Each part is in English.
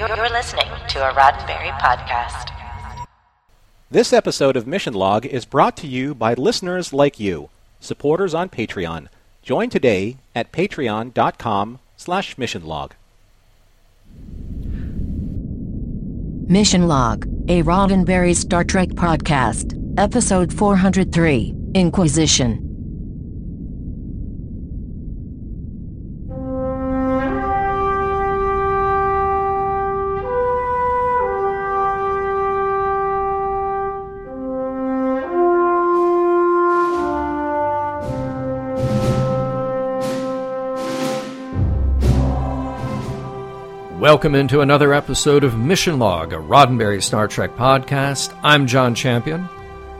You're listening to a Roddenberry podcast. This episode of Mission Log is brought to you by listeners like you, supporters on Patreon. Join today at patreon.com slash missionlog. Mission Log, a Roddenberry Star Trek podcast, episode 403, Inquisition. Welcome into another episode of Mission Log, a Roddenberry Star Trek podcast. I'm John Champion.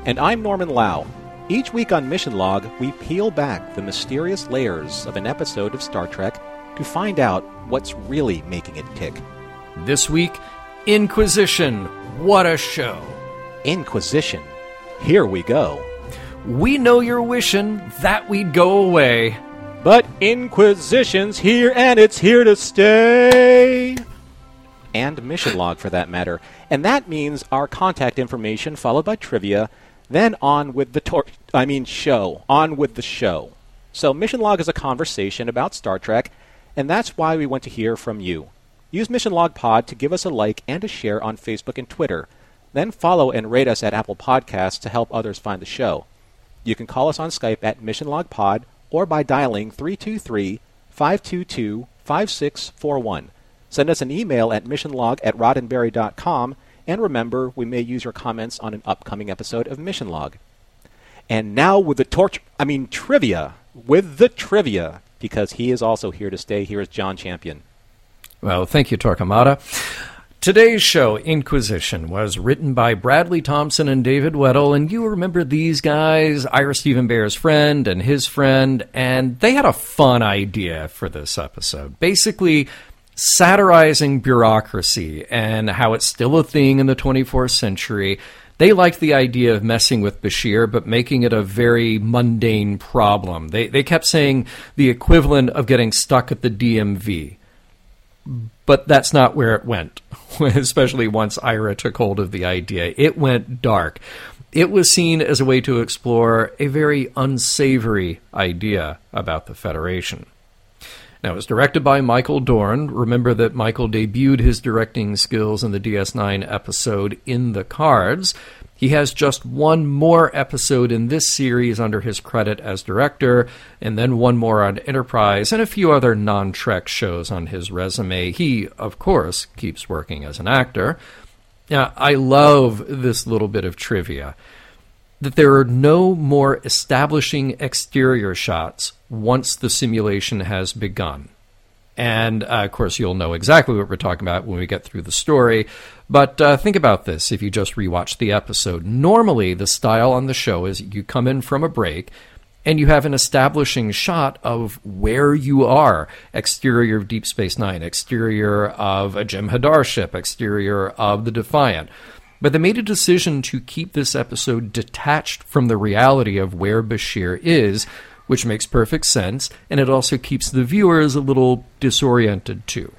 And I'm Norman Lau. Each week on Mission Log, we peel back the mysterious layers of an episode of Star Trek to find out what's really making it tick. This week, Inquisition. What a show! Inquisition. Here we go. We know you're wishing that we'd go away. But Inquisition's here and it's here to stay. And mission log for that matter. And that means our contact information followed by trivia, then on with the tor- I mean show, on with the show. So mission log is a conversation about Star Trek, and that's why we want to hear from you. Use Mission Log Pod to give us a like and a share on Facebook and Twitter. Then follow and rate us at Apple Podcasts to help others find the show. You can call us on Skype at Mission Log Pod or by dialing 323 522 5641. Send us an email at missionlog at roddenberry.com, and remember, we may use your comments on an upcoming episode of Mission Log. And now with the torch, I mean trivia, with the trivia, because he is also here to stay. Here is John Champion. Well, thank you, Torquemada. Today's show, Inquisition, was written by Bradley Thompson and David Weddle, and you remember these guys, Ira Steven Behr's friend and his friend, and they had a fun idea for this episode. Basically, satirizing bureaucracy and how it's still a thing in the 24th century. They liked the idea of messing with Bashir, but making it a very mundane problem. They, they kept saying the equivalent of getting stuck at the DMV but that's not where it went, especially once Ira took hold of the idea. It went dark. It was seen as a way to explore a very unsavory idea about the Federation. Now, it was directed by Michael Dorn. Remember that Michael debuted his directing skills in the DS9 episode In the Cards. He has just one more episode in this series under his credit as director, and then one more on Enterprise, and a few other non Trek shows on his resume. He, of course, keeps working as an actor. Now, I love this little bit of trivia that there are no more establishing exterior shots once the simulation has begun. And uh, of course, you'll know exactly what we're talking about when we get through the story. But uh, think about this if you just rewatch the episode. Normally, the style on the show is you come in from a break and you have an establishing shot of where you are exterior of Deep Space Nine, exterior of a Jem'Hadar ship, exterior of the Defiant. But they made a decision to keep this episode detached from the reality of where Bashir is which makes perfect sense, and it also keeps the viewers a little disoriented too.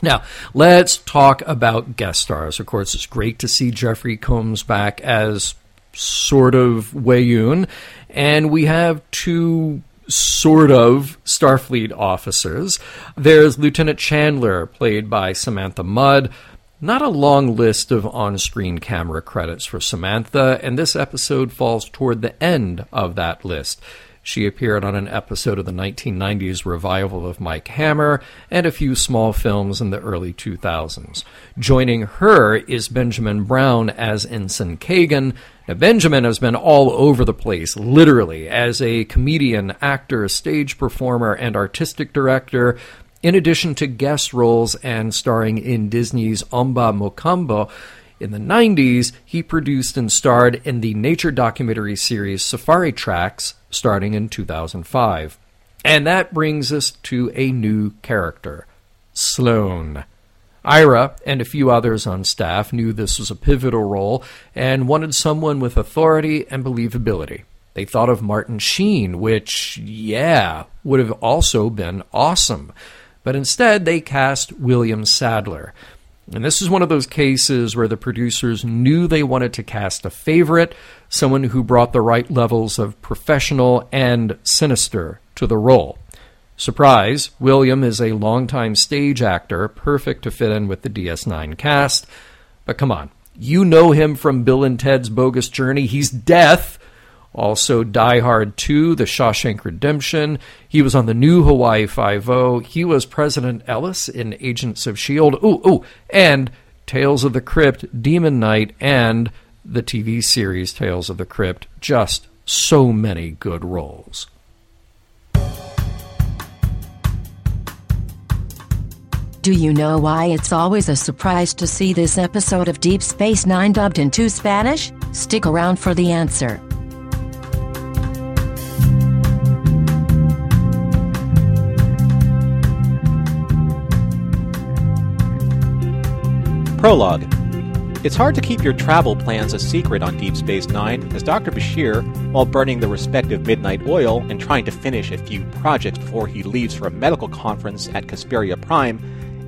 Now, let's talk about guest stars. Of course, it's great to see Jeffrey Combs back as sort of Weyoun, and we have two sort of Starfleet officers. There's Lieutenant Chandler, played by Samantha Mudd. Not a long list of on screen camera credits for Samantha, and this episode falls toward the end of that list. She appeared on an episode of the 1990s revival of Mike Hammer and a few small films in the early 2000s. Joining her is Benjamin Brown as Ensign Kagan. Now, Benjamin has been all over the place, literally, as a comedian, actor, stage performer, and artistic director, in addition to guest roles and starring in Disney's Omba Mokomba. In the 90s, he produced and starred in the nature documentary series Safari Tracks, starting in 2005. And that brings us to a new character, Sloan. Ira and a few others on staff knew this was a pivotal role and wanted someone with authority and believability. They thought of Martin Sheen, which, yeah, would have also been awesome. But instead, they cast William Sadler. And this is one of those cases where the producers knew they wanted to cast a favorite, someone who brought the right levels of professional and sinister to the role. Surprise, William is a longtime stage actor, perfect to fit in with the DS9 cast. But come on, you know him from Bill and Ted's Bogus Journey. He's Death. Also, Die Hard 2, The Shawshank Redemption. He was on the new Hawaii Five-O. He was President Ellis in Agents of S.H.I.E.L.D. Ooh, ooh, and Tales of the Crypt, Demon Knight, and the TV series Tales of the Crypt. Just so many good roles. Do you know why it's always a surprise to see this episode of Deep Space Nine dubbed into Spanish? Stick around for the answer. Prologue. It's hard to keep your travel plans a secret on Deep Space Nine, as Dr. Bashir, while burning the respective midnight oil and trying to finish a few projects before he leaves for a medical conference at Casperia Prime,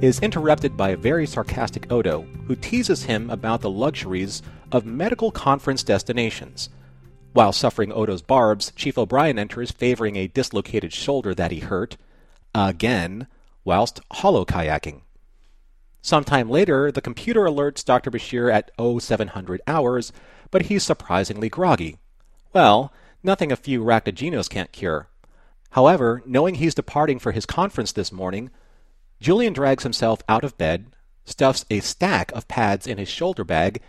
is interrupted by a very sarcastic Odo, who teases him about the luxuries of medical conference destinations. While suffering Odo's barbs, Chief O'Brien enters, favoring a dislocated shoulder that he hurt, again, whilst holo kayaking. Sometime later, the computer alerts Dr. Bashir at 0700 hours, but he's surprisingly groggy. Well, nothing a few Raktajinos can't cure. However, knowing he's departing for his conference this morning, Julian drags himself out of bed, stuffs a stack of pads in his shoulder bag,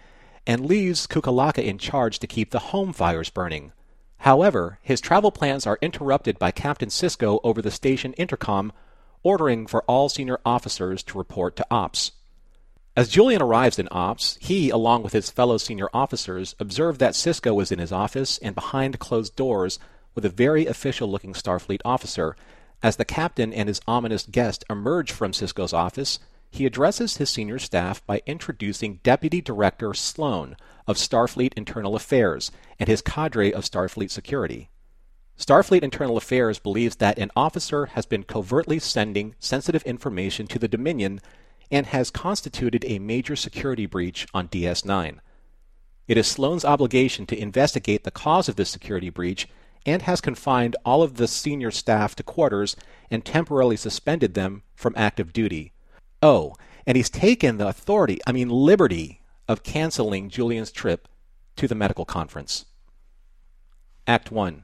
and leaves Kukalaka in charge to keep the home fires burning. However, his travel plans are interrupted by Captain Sisko over the station intercom ordering for all senior officers to report to Ops. As Julian arrives in Ops, he, along with his fellow senior officers, observe that Sisko is in his office and behind closed doors with a very official looking Starfleet officer. As the captain and his ominous guest emerge from Sisko's office, he addresses his senior staff by introducing Deputy Director Sloan of Starfleet Internal Affairs and his cadre of Starfleet security. Starfleet Internal Affairs believes that an officer has been covertly sending sensitive information to the Dominion and has constituted a major security breach on DS9. It is Sloan's obligation to investigate the cause of this security breach and has confined all of the senior staff to quarters and temporarily suspended them from active duty. Oh, and he's taken the authority, I mean liberty, of canceling Julian's trip to the medical conference. Act 1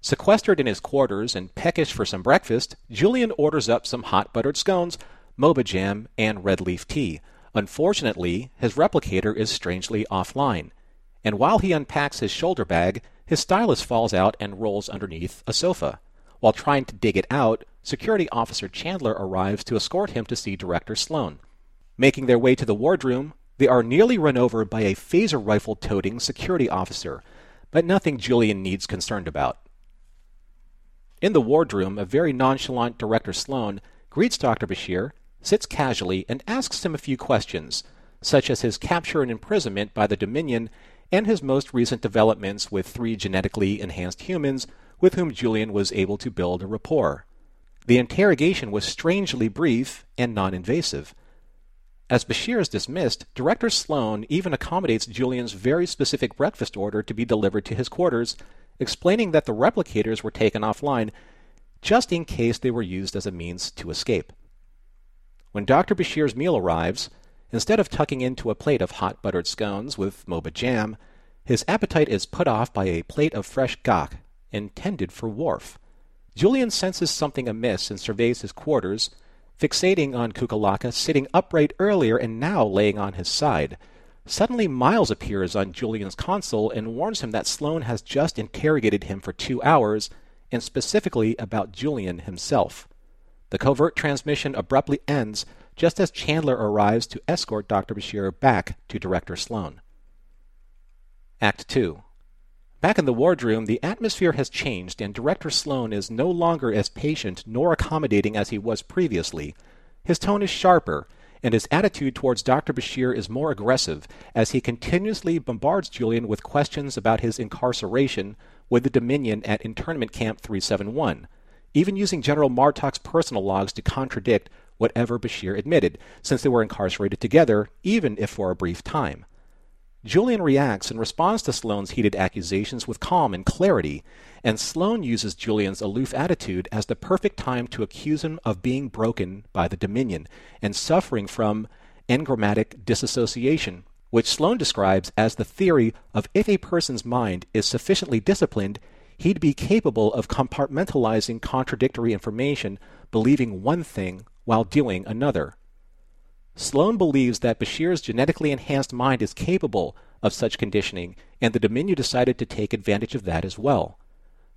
Sequestered in his quarters and peckish for some breakfast, Julian orders up some hot buttered scones, moba jam, and red leaf tea. Unfortunately, his replicator is strangely offline, and while he unpacks his shoulder bag, his stylus falls out and rolls underneath a sofa. While trying to dig it out, Security Officer Chandler arrives to escort him to see Director Sloan. Making their way to the wardroom, they are nearly run over by a phaser rifle toting security officer, but nothing Julian needs concerned about. In the wardroom, a very nonchalant Director Sloan greets Dr. Bashir, sits casually, and asks him a few questions, such as his capture and imprisonment by the Dominion and his most recent developments with three genetically enhanced humans with whom Julian was able to build a rapport. The interrogation was strangely brief and non invasive. As Bashir is dismissed, Director Sloan even accommodates Julian's very specific breakfast order to be delivered to his quarters explaining that the replicators were taken offline just in case they were used as a means to escape. When Dr. Bashir's meal arrives, instead of tucking into a plate of hot buttered scones with moba jam, his appetite is put off by a plate of fresh gagh intended for Worf. Julian senses something amiss and surveys his quarters, fixating on Kukalaka sitting upright earlier and now laying on his side. Suddenly, Miles appears on Julian's console and warns him that Sloan has just interrogated him for two hours, and specifically about Julian himself. The covert transmission abruptly ends just as Chandler arrives to escort Dr. Bashir back to Director Sloan. Act 2 Back in the wardroom, the atmosphere has changed, and Director Sloan is no longer as patient nor accommodating as he was previously. His tone is sharper, and his attitude towards Dr. Bashir is more aggressive as he continuously bombards Julian with questions about his incarceration with the Dominion at Internment Camp 371. even using General Martok's personal logs to contradict whatever Bashir admitted, since they were incarcerated together, even if for a brief time. Julian reacts and responds to Sloan's heated accusations with calm and clarity, and Sloan uses Julian's aloof attitude as the perfect time to accuse him of being broken by the Dominion and suffering from engrammatic disassociation, which Sloan describes as the theory of if a person's mind is sufficiently disciplined, he'd be capable of compartmentalizing contradictory information, believing one thing while doing another. Sloan believes that Bashir's genetically enhanced mind is capable of such conditioning, and the Dominion decided to take advantage of that as well.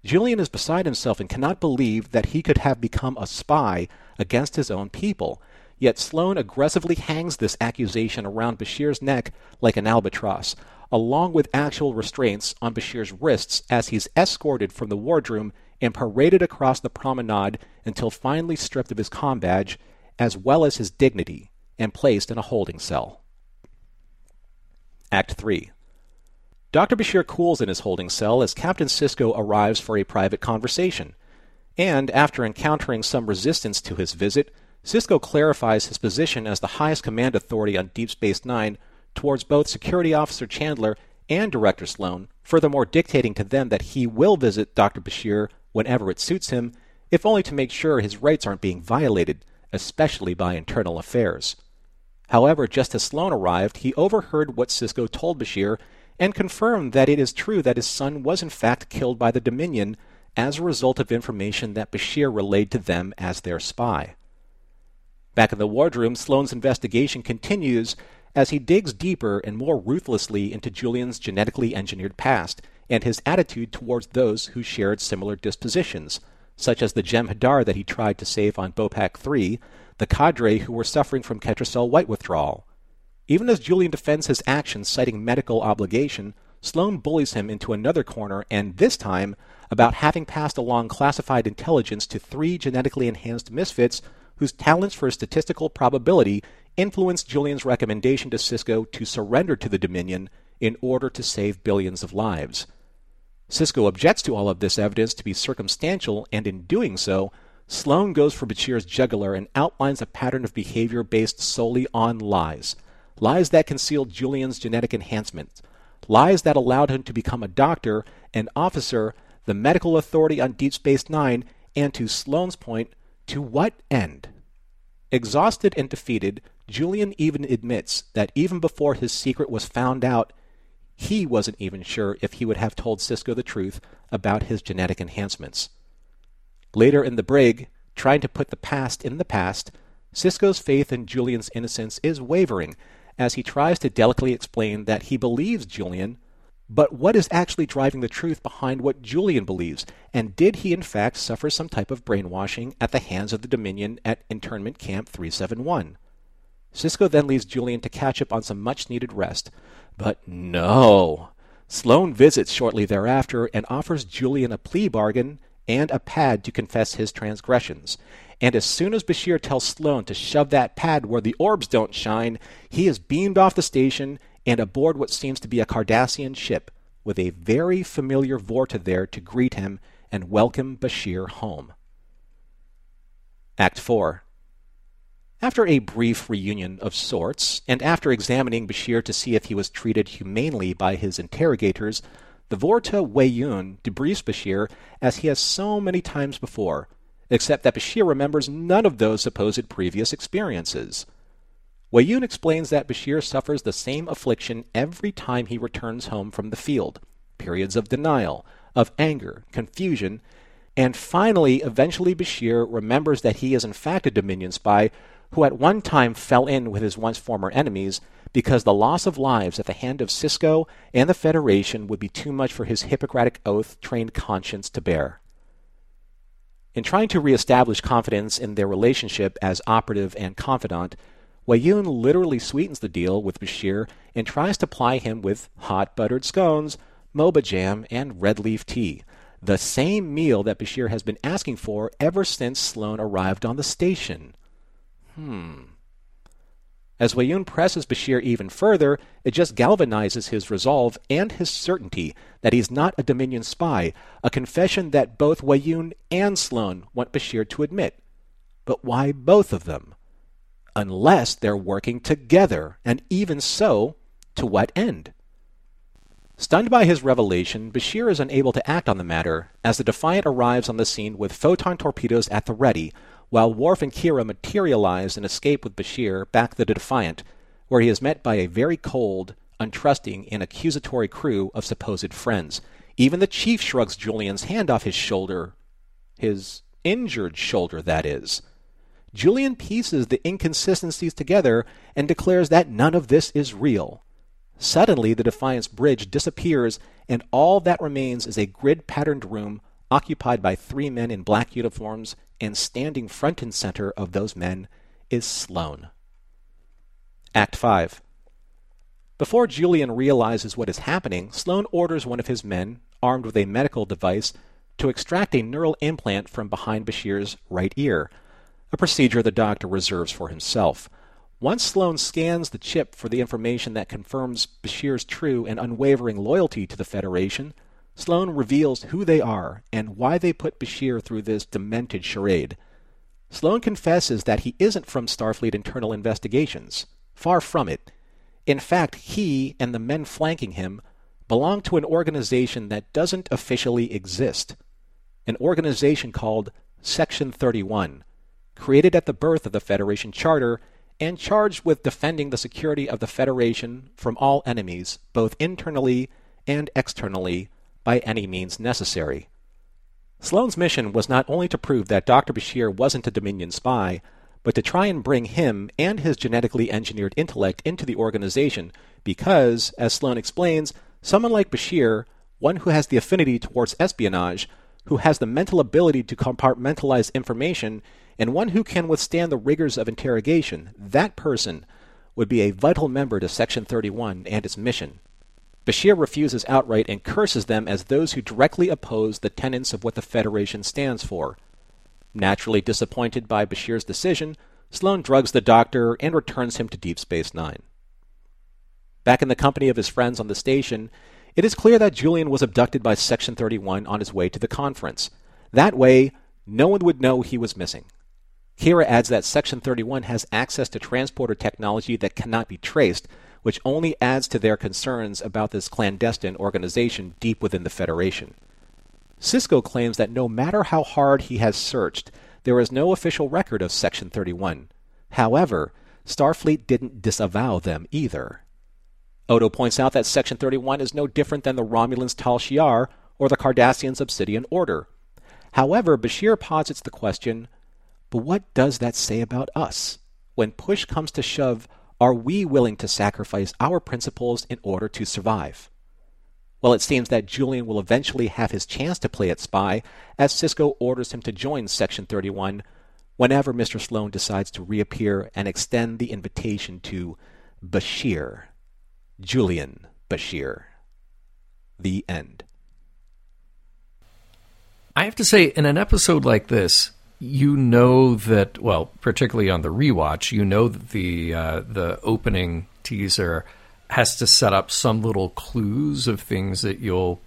Julian is beside himself and cannot believe that he could have become a spy against his own people. Yet Sloan aggressively hangs this accusation around Bashir's neck like an albatross, along with actual restraints on Bashir's wrists as he's escorted from the wardroom and paraded across the promenade until finally stripped of his com badge, as well as his dignity and placed in a holding cell. Act 3 Dr. Bashir cools in his holding cell as Captain Sisko arrives for a private conversation. And after encountering some resistance to his visit, Sisko clarifies his position as the highest command authority on Deep Space Nine towards both Security Officer Chandler and Director Sloan, furthermore dictating to them that he will visit Dr. Bashir whenever it suits him, if only to make sure his rights aren't being violated, especially by internal affairs. However, just as Sloan arrived, he overheard what Sisko told Bashir and confirmed that it is true that his son was in fact killed by the Dominion as a result of information that Bashir relayed to them as their spy. Back in the wardroom, Sloan's investigation continues as he digs deeper and more ruthlessly into Julian's genetically engineered past and his attitude towards those who shared similar dispositions, such as the Jem'Hadar that he tried to save on Bopak 3, the cadre who were suffering from Ketracel white withdrawal. Even as Julian defends his actions citing medical obligation, Sloan bullies him into another corner and this time about having passed along classified intelligence to three genetically enhanced misfits whose talents for statistical probability influenced Julian's recommendation to Sisko to surrender to the Dominion in order to save billions of lives. Sisko objects to all of this evidence to be circumstantial, and in doing so, Sloan goes for Bashir's jugular and outlines a pattern of behavior based solely on lies. Lies that concealed Julian's genetic enhancement. Lies that allowed him to become a doctor, an officer, the medical authority on Deep Space Nine, and to Sloan's point, to what end? Exhausted and defeated, Julian even admits that even before his secret was found out, he wasn't even sure if he would have told Sisko the truth about his genetic enhancements. Later in the brig, trying to put the past in the past, Sisko's faith in Julian's innocence is wavering as he tries to delicately explain that he believes Julian, but what is actually driving the truth behind what Julian believes? And did he in fact suffer some type of brainwashing at the hands of the Dominion at internment camp 371? Sisko then leaves Julian to catch up on some much needed rest. But no! Sloan visits shortly thereafter and offers Julian a plea bargain and a pad to confess his transgressions. And as soon as Bashir tells Sloan to shove that pad where the orbs don't shine, he is beamed off the station and aboard what seems to be a Cardassian ship, with a very familiar Vorta there to greet him and welcome Bashir home. Act 4 After a brief reunion of sorts, and after examining Bashir to see if he was treated humanely by his interrogators, the Vorta Weyoun debriefs Bashir as he has so many times before, except that Bashir remembers none of those supposed previous experiences. Weyoun explains that Bashir suffers the same affliction every time he returns home from the field periods of denial, of anger, confusion, and finally, eventually, Bashir remembers that he is in fact a Dominion spy who at one time fell in with his once former enemies because the loss of lives at the hand of Sisko and the Federation would be too much for his Hippocratic oath trained conscience to bear. In trying to reestablish confidence in their relationship as operative and confidant, Weyoun literally sweetens the deal with Bashir and tries to ply him with hot buttered scones, moba jam, and red leaf tea, the same meal that Bashir has been asking for ever since Sloan arrived on the station. Hmm. As Weyoun presses Bashir even further, it just galvanizes his resolve and his certainty that he's not a Dominion spy, a confession that both Weyoun and Sloan want Bashir to admit. But why both of them? Unless they're working together, and even so, to what end? Stunned by his revelation, Bashir is unable to act on the matter as the Defiant arrives on the scene with photon torpedoes at the ready, while Worf and Kira materialize and escape with Bashir back to the Defiant, where he is met by a very cold, untrusting, and accusatory crew of supposed friends. Even the chief shrugs Julian's hand off his shoulder. His injured shoulder, that is. Julian pieces the inconsistencies together and declares that none of this is real. Suddenly, the Defiant's bridge disappears, and all that remains is a grid patterned room occupied by three men in black uniforms, and standing front and center of those men is Sloan. Act 5. Before Julian realizes what is happening, Sloan orders one of his men, armed with a medical device, to extract a neural implant from behind Bashir's right ear, a procedure the doctor reserves for himself. Once Sloan scans the chip for the information that confirms Bashir's true and unwavering loyalty to the Federation, Sloan reveals who they are and why they put Bashir through this demented charade. Sloan confesses that he isn't from Starfleet Internal Investigations. Far from it. In fact, he and the men flanking him belong to an organization that doesn't officially exist. An organization called Section 31, created at the birth of the Federation Charter and charged with defending the security of the Federation from all enemies, both internally and externally, by any means necessary. Sloan's mission was not only to prove that Dr. Bashir wasn't a Dominion spy, but to try and bring him and his genetically engineered intellect into the organization because, as Sloan explains, someone like Bashir, one who has the affinity towards espionage, who has the mental ability to compartmentalize information, and one who can withstand the rigors of interrogation, that person would be a vital member to Section 31 and its mission. Bashir refuses outright and curses them as those who directly oppose the tenets of what the Federation stands for. Naturally disappointed by Bashir's decision, Sloan drugs the doctor and returns him to Deep Space Nine. Back in the company of his friends on the station, it is clear that Julian was abducted by Section 31 on his way to the conference. That way, no one would know he was missing. Kira adds that Section 31 has access to transporter technology that cannot be traced, which only adds to their concerns about this clandestine organization deep within the Federation. Sisko claims that no matter how hard he has searched, there is no official record of Section 31. However, Starfleet didn't disavow them either. Odo points out that Section 31 is no different than the Romulans' Tal Shiar or the Cardassians' Obsidian Order. However, Bashir posits the question but what does that say about us? When push comes to shove, are we willing to sacrifice our principles in order to survive? Well, it seems that Julian will eventually have his chance to play at spy as Sisko orders him to join Section 31 whenever Mr. Sloan decides to reappear and extend the invitation to Bashir. Julian Bashir. The end. I have to say, in an episode like this, you know that well, particularly on the rewatch, you know that the uh, the opening teaser has to set up some little clues of things that you'll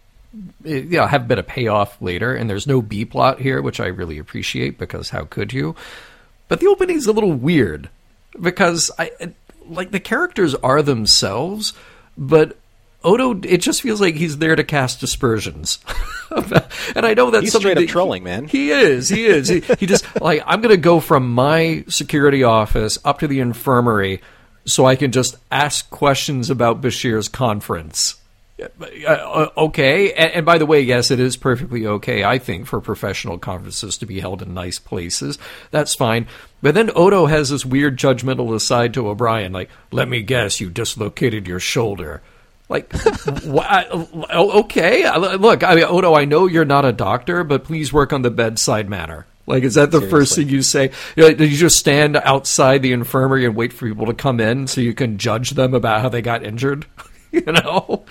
you know, have a bit of payoff later. And there's no B plot here, which I really appreciate because how could you? But the opening's a little weird because I like the characters are themselves, but Odo, it just feels like he's there to cast aspersions. and I know that's he's something straight up that trolling, he, man. He is. He is. he, he just like I'm going to go from my security office up to the infirmary so I can just ask questions about Bashir's conference. Uh, okay, and, and, by the way, yes, it is perfectly okay. I think for professional conferences to be held in nice places, that's fine. But then Odo has this weird judgmental aside to O'Brien, like, "Let me guess, you dislocated your shoulder." Like, oh, okay, look, I mean, oh, Odo, I know you're not a doctor, but please work on the bedside manner. Like, is that the Seriously. first thing you say? You know, you just stand outside the infirmary and wait for people to come in so you can judge them about how they got injured? you know,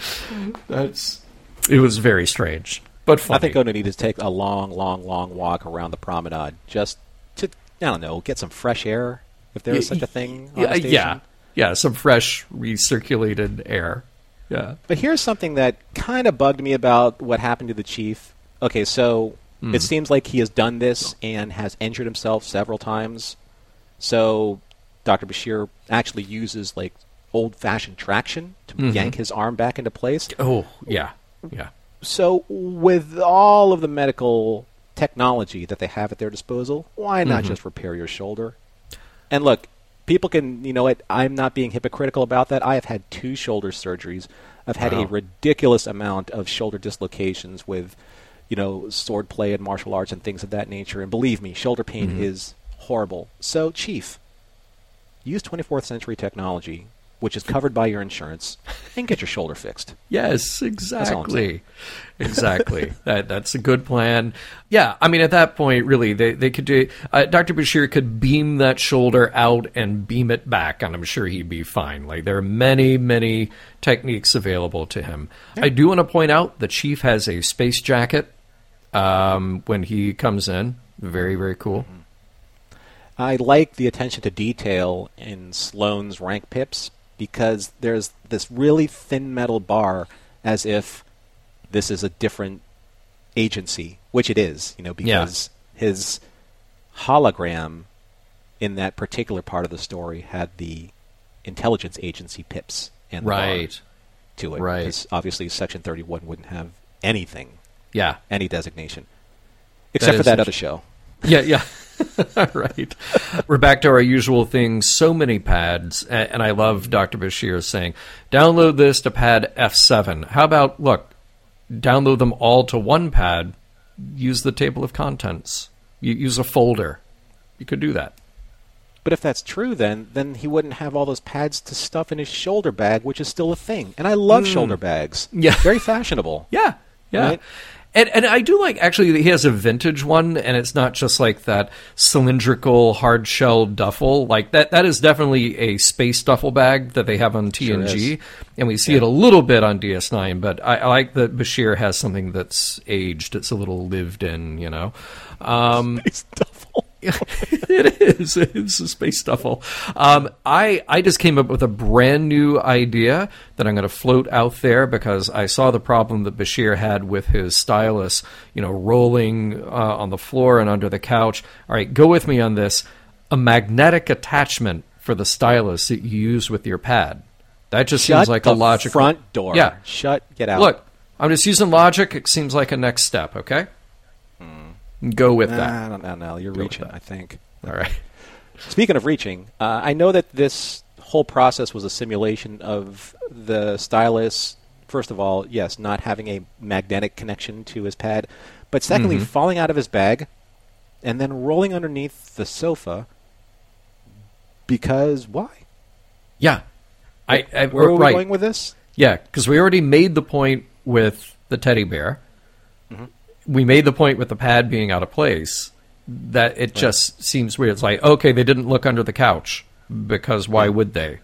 that's it was very strange, but funny. I think Odo needed to take a long, long, long walk around the promenade just to I don't know get some fresh air if there is such a thing. yeah, yeah. yeah, some fresh recirculated air. Yeah. But here's something that kind of bugged me about what happened to the chief. Okay, so Hmm. it seems like he has done this and has injured himself several times. So Dr. Bashir actually uses like old-fashioned traction to Mm-hmm. yank his arm back into place. Oh, yeah. Yeah. So with all of the medical technology that they have at their disposal, why Mm-hmm. not just repair your shoulder? And look, people can, you know what, I'm not being hypocritical about that. I have had two shoulder surgeries. I've had Wow. a ridiculous amount of shoulder dislocations with, you know, sword play and martial arts and things of that nature. And believe me, shoulder pain Mm-hmm. is horrible. So, Chief, use 24th century technology, which is covered by your insurance, and get your shoulder fixed. Yes, exactly. exactly. that that's a good plan. Yeah, I mean at that point really they they could do uh, Dr. Bashir could beam that shoulder out and beam it back and I'm sure he'd be fine. Like there are many many techniques available to him. I do want to point out the chief has a space jacket um, when he comes in. Very very cool. I like the attention to detail in Sloan's rank pips because there's this really thin metal bar as if this is a different agency, which it is, you know, Yeah. because his hologram in that particular part of the story had the intelligence agency pips and Right. to it. Right. Because obviously Section 31 wouldn't have anything, Yeah. any designation, except for that other show. Yeah, yeah. right. We're back to our usual thing. So many pads, and I love Dr. Bashir saying, download this to pad F7. How about, look, download them all to one pad, use the table of contents, you use a folder. You could do that. But if that's true, then then he wouldn't have all those pads to stuff in his shoulder bag, which is still a thing. And I love mm. shoulder bags. Yeah. very fashionable. Yeah, yeah. Right? And and I do like actually he has a vintage one, and it's not just like that cylindrical hard shell duffel. Like that that is definitely a space duffel bag that they have on TNG, is. and we see it a little bit on DS9. But I, I like that Bashir has something that's aged. It's a little lived in, you know. Um, It's duffel. it is. It's a space duffel. Um, I I just came up with a brand new idea that I'm going to float out there because I saw the problem that Bashir had with his stylus, you know, rolling uh, on the floor and under the couch. All right, go with me on this. A magnetic attachment for the stylus that you use with your pad. That just Shut seems like a logical front door. Yeah. Shut. Get out. Look, I'm just using logic. It seems like a next step. Okay. Go with Nah, that. I don't know. No, you're with reaching. I think. All right. Speaking of reaching, uh, I know that this whole process was a simulation of the stylus. First of all, yes, not having a magnetic connection to his pad, but secondly, Mm-hmm. falling out of his bag and then rolling underneath the sofa. Because why? Yeah. I, I Where are we right. going with this? Yeah, because we already made the point with the teddy bear. We made the point with the pad being out of place. That it just seems weird. It's like, okay, they didn't look under the couch because why would they?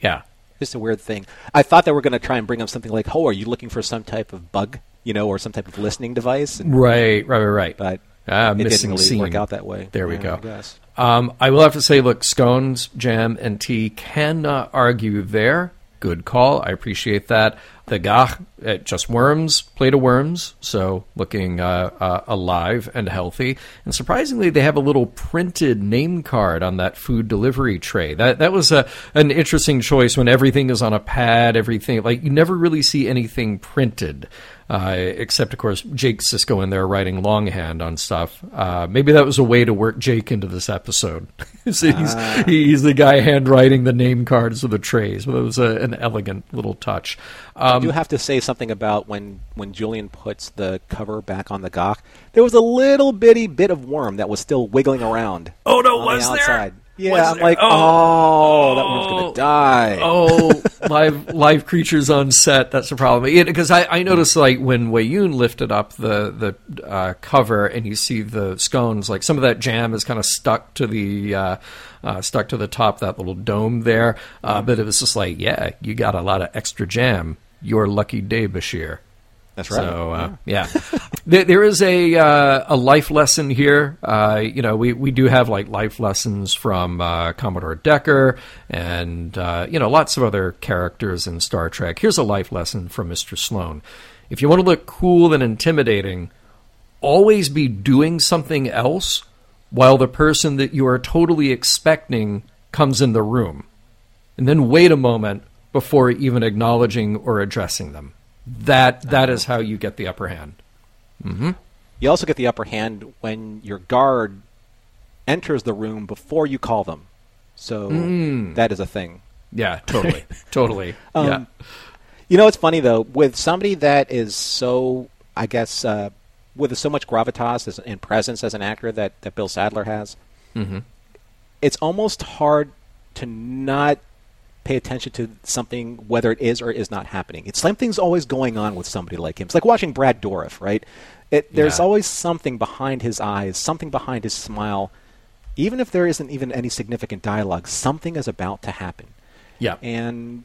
Yeah. It's a weird thing. I thought they were going to try and bring up something like, "Oh, are you looking for some type of bug, you know, or some type of listening device?" And, Right, right, right, right. but Ah, it missing didn't really scene. work out that way. There we Yeah, go. I guess. Um, I will have to say, look, scones, jam, and tea cannot argue there. Good call. I appreciate that. The gagh, uh, just worms, plate of worms, so looking uh, uh, alive and healthy. And surprisingly, they have a little printed name card on that food delivery tray. That that was a an interesting choice when everything is on a pad. Everything like you never really see anything printed. Uh, except, of course, Jake Sisko in there writing longhand on stuff. Uh, maybe that was a way to work Jake into this episode. so he's, he's the guy handwriting the name cards of the trays. But it was a, an elegant little touch. I Um, do have to say something about when, when Julian puts the cover back on the gagh. There was a little bitty bit of worm that was still wiggling around. Oh, no, on was the there? Yeah, Was I'm there? like, Oh. oh, that one's gonna die. oh, live live creatures on set. That's the problem. Because I, I noticed like when Weyoun lifted up the the uh, cover and you see the scones, like some of that jam is kind of stuck to the uh, uh, stuck to the top that little dome there. Uh, but it was just like, yeah, you got a lot of extra jam. Your lucky day, Bashir. That's right. So uh, yeah, there, there is a uh, a life lesson here. Uh, you know, we, we do have like life lessons from uh, Commodore Decker and uh, you know lots of other characters in Star Trek. Here's a life lesson from Mister Sloan: If you want to look cool and intimidating, always be doing something else while the person that you are totally expecting comes in the room, and then wait a moment before even acknowledging or addressing them. That that is how you get the upper hand. You also get the upper hand when your guard enters the room before you call them. So that is a thing. Yeah, totally, totally. Um, yeah, You know, it's funny though with somebody that is so, I guess, uh, with so much gravitas as, and presence as an actor that, that Bill Sadler has. It's almost hard to not pay attention to something, whether it is or is not happening. It's something's always going on with somebody like him. It's like watching Brad Dourif, right? It, there's Yeah. always something behind his eyes, something behind his smile. Even if there isn't even any significant dialogue, something is about to happen. yeah. And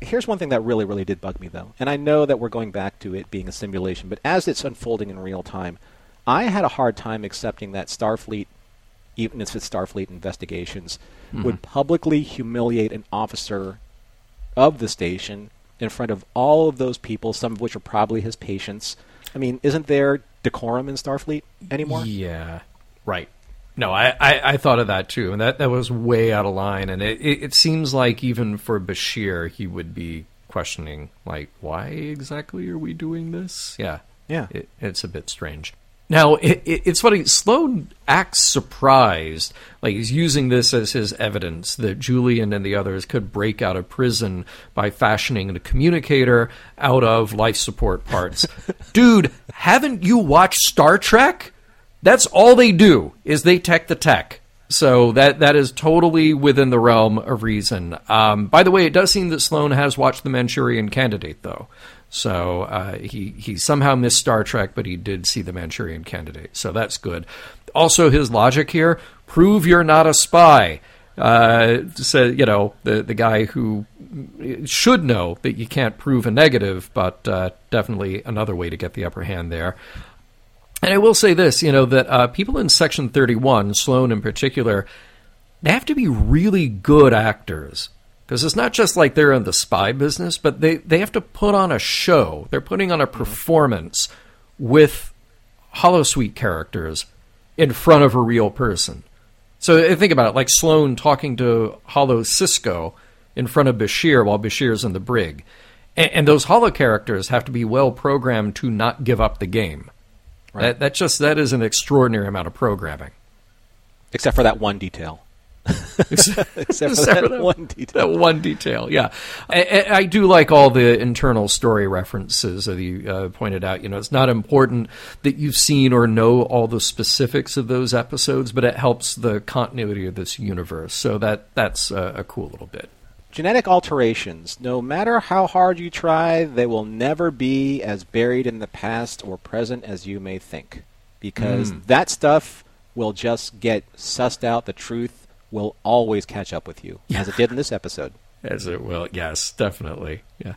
here's one thing that really, really did bug me, though. And I know that we're going back to it being a simulation, but as it's unfolding in real time, I had a hard time accepting that Starfleet, even if it's Starfleet investigations, would mm-hmm. publicly humiliate an officer of the station in front of all of those people, some of which are probably his patients. I mean, isn't there decorum in Starfleet anymore? Yeah, right. No, I, I, I thought of that too, and that, that was way out of line. And it, it, it seems like even for Bashir, he would be questioning, like, why exactly are we doing this? Yeah, Yeah. it, it's a bit strange. Now, it, it, it's funny. Sloan acts surprised, like he's using this as his evidence that Julian and the others could break out of prison by fashioning a communicator out of life support parts. Dude, haven't you watched Star Trek? That's all they do is they tech the tech. So that that is totally within the realm of reason. Um, by the way, it does seem that Sloan has watched The Manchurian Candidate, though. So uh, he he somehow missed Star Trek, but he did see The Manchurian Candidate. So that's good. Also, his logic here: prove you're not a spy. Uh, so you know the the guy who should know that you can't prove a negative, but uh, definitely another way to get the upper hand there. And I will say this, you know, that uh, people in Section 31, Sloan in particular, they have to be really good actors. Because it's not just like they're in the spy business, but they, they have to put on a show. They're putting on a performance with holosuite characters in front of a real person. So uh, think about it, like Sloan talking to Holo Sisko in front of Bashir while Bashir's in the brig. And, and those Holo characters have to be well programmed to not give up the game. That, that just that is an extraordinary amount of programming. Except for that one detail. Except for Except that, for that- one detail. That one detail, yeah. I, I, do like all the internal story references that you uh, pointed out. You know, it's not important that you've seen or know all the specifics of those episodes, but it helps the continuity of this universe. So that that's uh, a cool little bit. Genetic alterations, no matter how hard you try, they will never be as buried in the past or present as you may think. Because Hmm. that stuff will just get sussed out. The truth will always catch up with you, as it did in this episode. As it will, yes, definitely, yeah.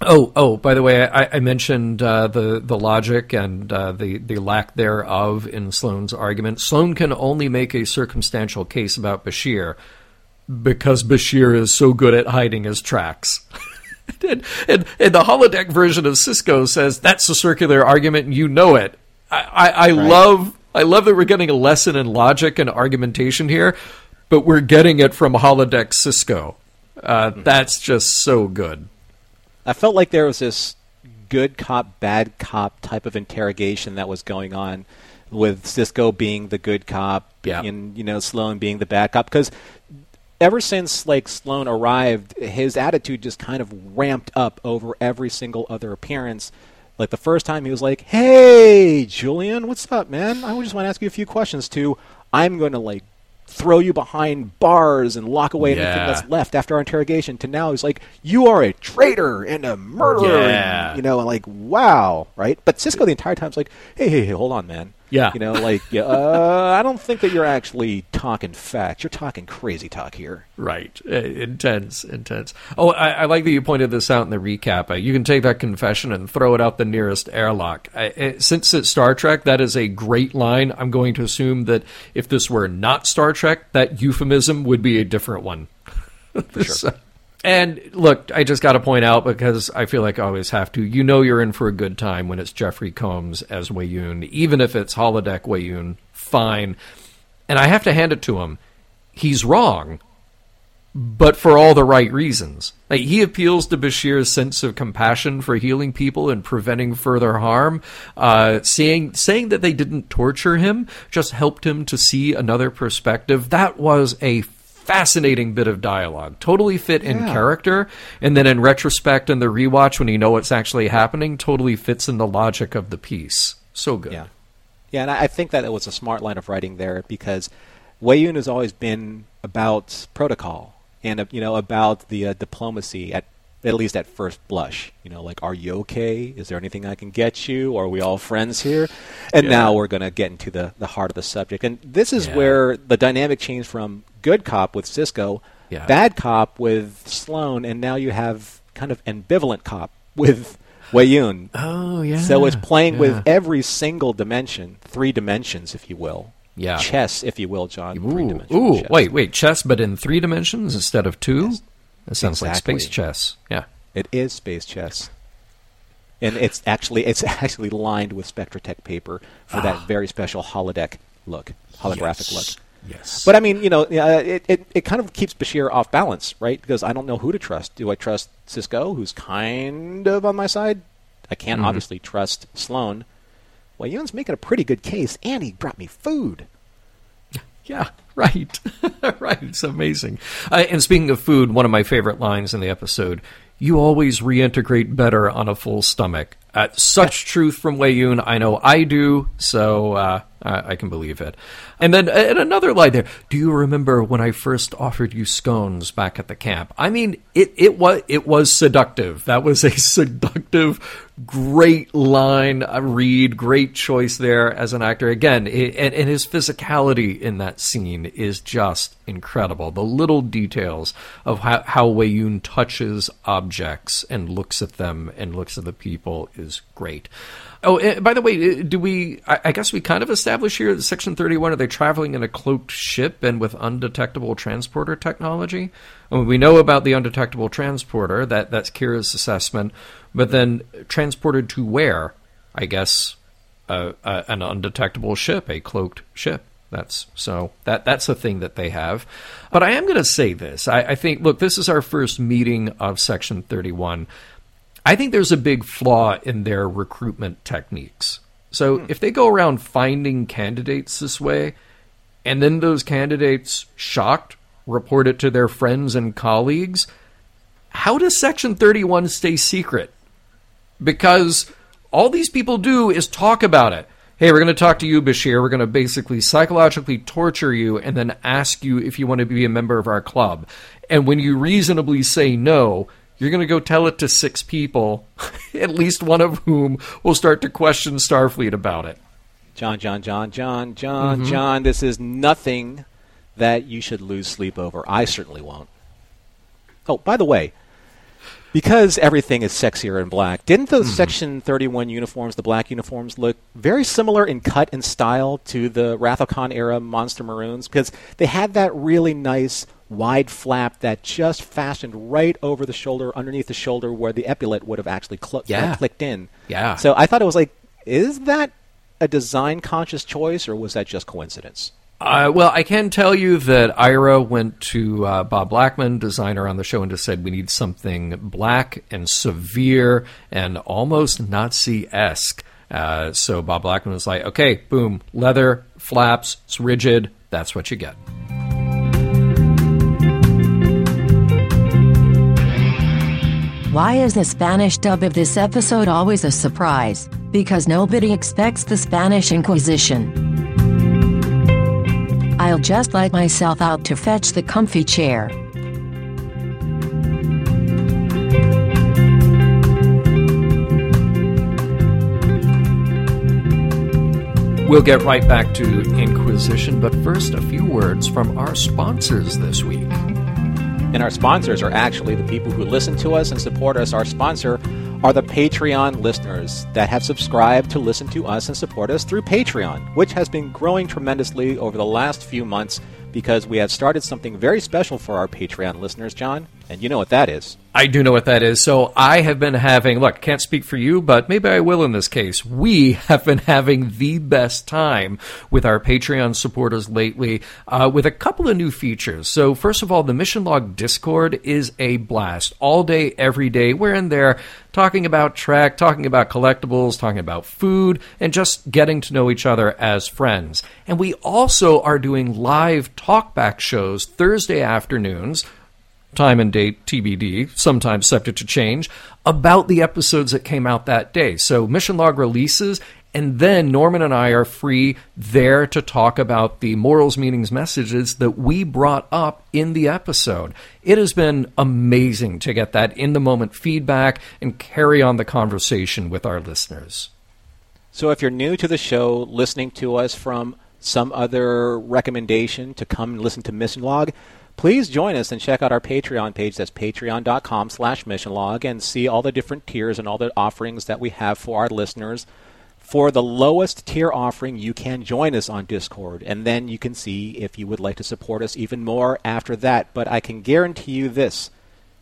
Oh, oh! By the way, I, I mentioned uh, the the logic and uh, the the lack thereof in Sloan's argument. Sloan can only make a circumstantial case about Bashir because Bashir is so good at hiding his tracks. and, and, and the holodeck version of Sisko says that's a circular argument, and you know it. I, I, I love I love that we're getting a lesson in logic and argumentation here, but we're getting it from holodeck Sisko. Uh, That's just so good. I felt like there was this good cop, bad cop type of interrogation that was going on with Sisko being the good cop Yeah. and you know Sloan being the bad cop because ever since like Sloan arrived, his attitude just kind of ramped up over every single other appearance. Like the first time he was like, "Hey, Julian, what's up, man? I just want to ask you a few questions." To, "I'm going to like throw you behind bars and lock away anything that's left after our interrogation." To now he's like, "You are a traitor and a murderer," Yeah. and, you know, and like, wow, right? But Sisko the entire time's like, "Hey, hey, hey, hold on, man." Yeah. You know, like, yeah, uh, I don't think that you're actually talking facts. You're talking crazy talk here. Right. Uh, intense, intense. Oh, I, I like that you pointed this out in the recap. Uh, you can take that confession and throw it out the nearest airlock. I, uh, since it's Star Trek, that is a great line. I'm going to assume that if this were not Star Trek, that euphemism would be a different one. For sure. And look, I just got to point out because I feel like I always have to. You know, you're in for a good time when it's Jeffrey Combs as Weyoun, even if it's holodeck Weyoun. Fine, and I have to hand it to him. He's wrong, but for all the right reasons. Like, he appeals to Bashir's sense of compassion for healing people and preventing further harm. Uh, saying saying that they didn't torture him just helped him to see another perspective. That was a fascinating bit of dialogue. Totally fit in Yeah. character, and then in retrospect and the rewatch, when you know what's actually happening, totally fits in the logic of the piece. So good. Yeah. Yeah, and I think that it was a smart line of writing there because Weyoun has always been about protocol and you know about the uh, diplomacy at at least at first blush. You know, like, are you okay? Is there anything I can get you? Are we all friends here? And Yeah. now we're going to get into the the heart of the subject. And this is Yeah. where the dynamic changed from good cop with Sisko, Yeah. bad cop with Sloan, and now you have kind of ambivalent cop with Weyoun. Oh yeah. So it's playing yeah. with every single dimension, three dimensions, if you will. Yeah. Chess, if you will, John. Ooh, ooh, chess. wait, wait, chess, but in three dimensions instead of two. Yes. That sounds Exactly. like space chess. Yeah. It is space chess, and it's actually it's actually lined with Spectratech paper for that ah. very special holodeck look, holographic look. Yes. But I mean, you know, it, it, it kind of keeps Bashir off balance, right? Because I don't know who to trust. Do I trust Sisko, who's kind of on my side? I can't Mhm. obviously trust Sloan. Well, Weyoun's making a pretty good case, and he brought me food. Yeah, right. right. It's amazing. Uh, and speaking of food, one of my favorite lines in the episode you always reintegrate better on a full stomach. Uh, such truth from Weyoun. I know I do, so uh, I, I can believe it. And then and another line there. Do you remember when I first offered you scones back at the camp? I mean, it, it was it was seductive. That was a seductive, great line. Read, great choice there as an actor. Again, it, and, and his physicality in that scene is just incredible. The little details of how, how Weyoun touches objects and looks at them and looks at the people is great. Oh, eh, by the way, eh, do we? I, guess we kind of established here that Section Thirty-One are they traveling in a cloaked ship and with undetectable transporter technology? I mean, we know about the undetectable transporter. That that's Kira's assessment, but then transported to where? I guess an undetectable ship, a cloaked ship. That's so that that's a thing that they have. But I am going to say this. I, I think look, this is our first meeting of Section Thirty One. I think there's a big flaw in their recruitment techniques. So hmm. if they go around finding candidates this way, and then those candidates, shocked, report it to their friends and colleagues, how does Section 31 stay secret? Because all these people do is talk about it. Hey, we're going to talk to you, Bashir. We're going to basically psychologically torture you and then ask you if you want to be a member of our club. And when you reasonably say no, you're going to go tell it to six people, at least one of whom will start to question Starfleet about it. John, John, John, John, John, mm-hmm. John, this is nothing that you should lose sleep over. I certainly won't. Oh, by the way, because everything is sexier in black, didn't those mm-hmm. Section 31 uniforms, the black uniforms, look very similar in cut and style to the Khan era Monster Maroons? Because they had that really nice wide flap that just fastened right over the shoulder, underneath the shoulder, where the epaulet would have actually cl- uh, Yeah. clicked in. Yeah. So I thought it was like, is that a design conscious choice, or was that just coincidence? Uh, well, I can tell you that Ira went to uh, Bob Blackman, designer on the show, and just said we need something black and severe and almost Nazi esque. Uh, so Bob Blackman was like, okay, boom, leather, flaps, it's rigid, that's what you get. Why is the Spanish dub of this episode always a surprise? Because nobody expects the Spanish Inquisition. I'll just let myself out to fetch the comfy chair. We'll get right back to Inquisition, but first, a few words from our sponsors this week. And our sponsors are actually the people who listen to us and support us. Our sponsor are the Patreon listeners that have subscribed to listen to us and support us through Patreon, which has been growing tremendously over the last few months because we have started something very special for our Patreon listeners, John, and you know what that is. I do know what that is. So I have been having, look, can't speak for you, but maybe I will in this case. We have been having the best time with our Patreon supporters lately uh, with a couple of new features. So, first of all, the Mission Log Discord is a blast. All day, every day, we're in there talking about Trek, talking about collectibles, talking about food, and just getting to know each other as friends. And we also are doing live talkback shows Thursday afternoons time and date TBD, sometimes subject to change, about the episodes that came out that day. So Mission Log releases, and then Norman and I are free there to talk about the morals, meanings, messages that we brought up in the episode. It has been amazing to get that in the moment feedback and carry on the conversation with our listeners. So if you're new to the show, listening to us from some other recommendation to come and listen to Mission Log, please join us and check out our Patreon page. That's patreon.com slash missionlog and see all the different tiers and all the offerings that we have for our listeners. For the lowest tier offering, you can join us on Discord, and then you can see if you would like to support us even more after that. But I can guarantee you this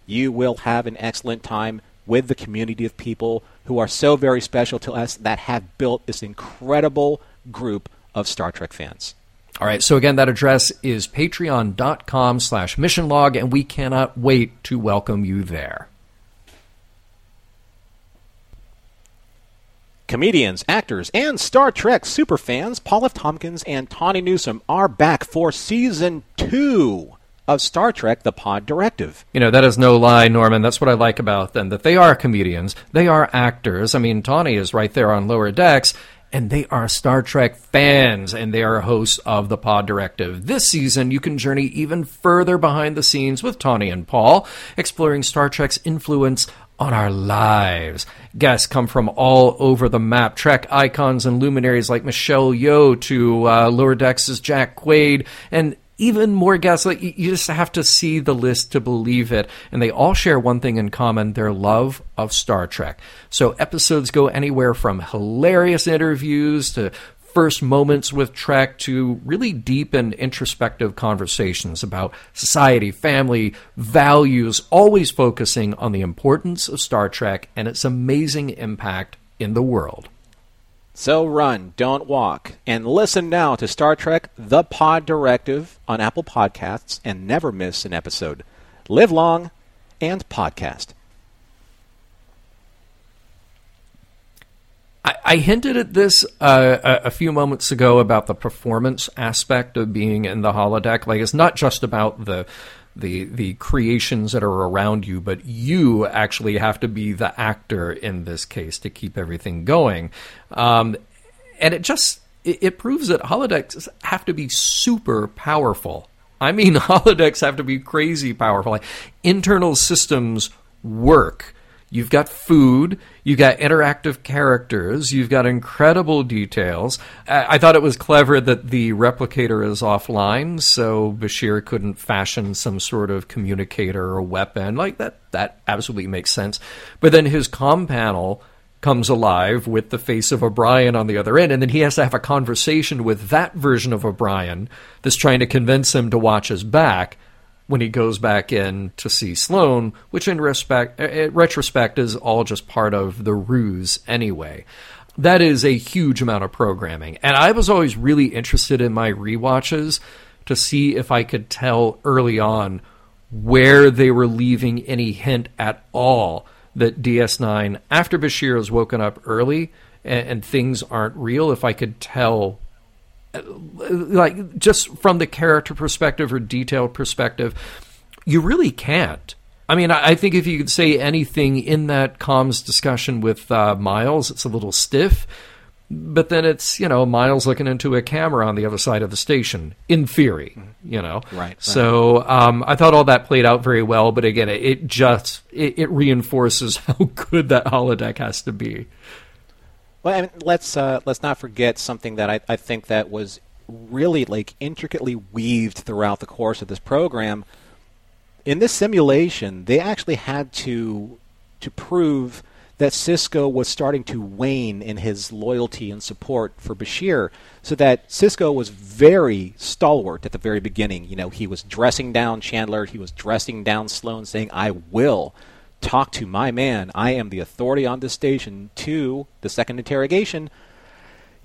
you will have an excellent time with the community of people who are so very special to us that have built this incredible group of Star Trek fans. All right, so again, that address is patreon.com slash missionlog, and we cannot wait to welcome you there. Comedians, actors, and Star Trek superfans Paul F. Tompkins and Tawny Newsom are back for season two of Star Trek The Pod Directive. You know, that is no lie, Norman. That's what I like about them, that they are comedians, they are actors. I mean, Tawny is right there on Lower Decks, and they are Star Trek fans and they are hosts of the Pod Directive. This season, you can journey even further behind the scenes with Tawny and Paul, exploring Star Trek's influence on our lives. Guests come from all over the map. Trek icons and luminaries like Michelle Yeoh to uh, Lower Decks' Jack Quaid, and even more guests. You just have to see the list to believe it. And they all share one thing in common: their love of Star Trek. So episodes go anywhere from hilarious interviews to first moments with Trek to really deep and introspective conversations about society, family, values, always focusing on the importance of Star Trek and its amazing impact in the world. So run, don't walk, and listen now to Star Trek The Pod Directive on Apple Podcasts and never miss an episode. Live long and podcast. I, I hinted at this uh, a, a, few moments ago about the performance aspect of being in the holodeck. Like, it's not just about the the the creations that are around you, but you actually have to be the actor in this case to keep everything going. Um, and it just it, it proves that holodecks have to be super powerful. I mean, holodecks have to be crazy powerful. Like, internal systems work You've got food, you've got interactive characters, you've got incredible details. I, I, thought it was clever that the replicator is offline, so Bashir couldn't fashion some sort of communicator or weapon. Like that, that absolutely makes sense. But then his com panel comes alive with the face of O'Brien on the other end, and then he has to have a conversation with that version of O'Brien that's trying to convince him to watch his back when he goes back in to see Sloan, which in respect, uh, uh, retrospect is all just part of the ruse anyway. That is a huge amount of programming. And I was always really interested in my re-watches to see if I could tell early on where they were leaving any hint at all that DS9, after Bashir has woken up early and, and things aren't real, if I could tell like just from the character perspective or detailed perspective, you really can't. I mean, I think if you could say anything in that comms discussion with uh, Miles, it's a little stiff. But then it's you know Miles looking into a camera on the other side of the station. In theory, you know. Right. right. So um, I thought all that played out very well. But again, it, it just it, it reinforces how good that holodeck has to be. Well, I mean, let's uh, let's not forget something that I, I think that was really like intricately weaved throughout the course of this program. In this simulation, they actually had to to prove that Sisko was starting to wane in his loyalty and support for Bashir, so that Sisko was very stalwart at the very beginning. You know, he was dressing down Chandler, he was dressing down Sloan, saying, "I will." Talk to my man. I am the authority on this station. To the second interrogation.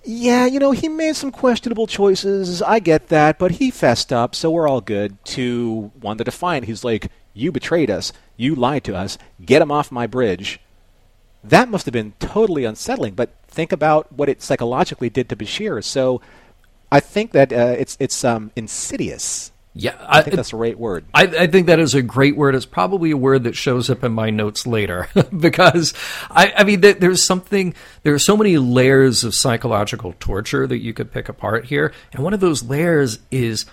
Yeah, you know, he made some questionable choices. I get that, but he fessed up, so we're all good. To one the Defiant, he's like, You betrayed us. You lied to us. Get him off my bridge. That must have been totally unsettling, but think about what it psychologically did to Bashir. So I think that uh, it's, it's um, insidious yeah, I, I think that's a right word. I, I, think that is a great word. It's probably a word that shows up in my notes later because I, I mean, there's something. There are so many layers of psychological torture that you could pick apart here, and one of those layers is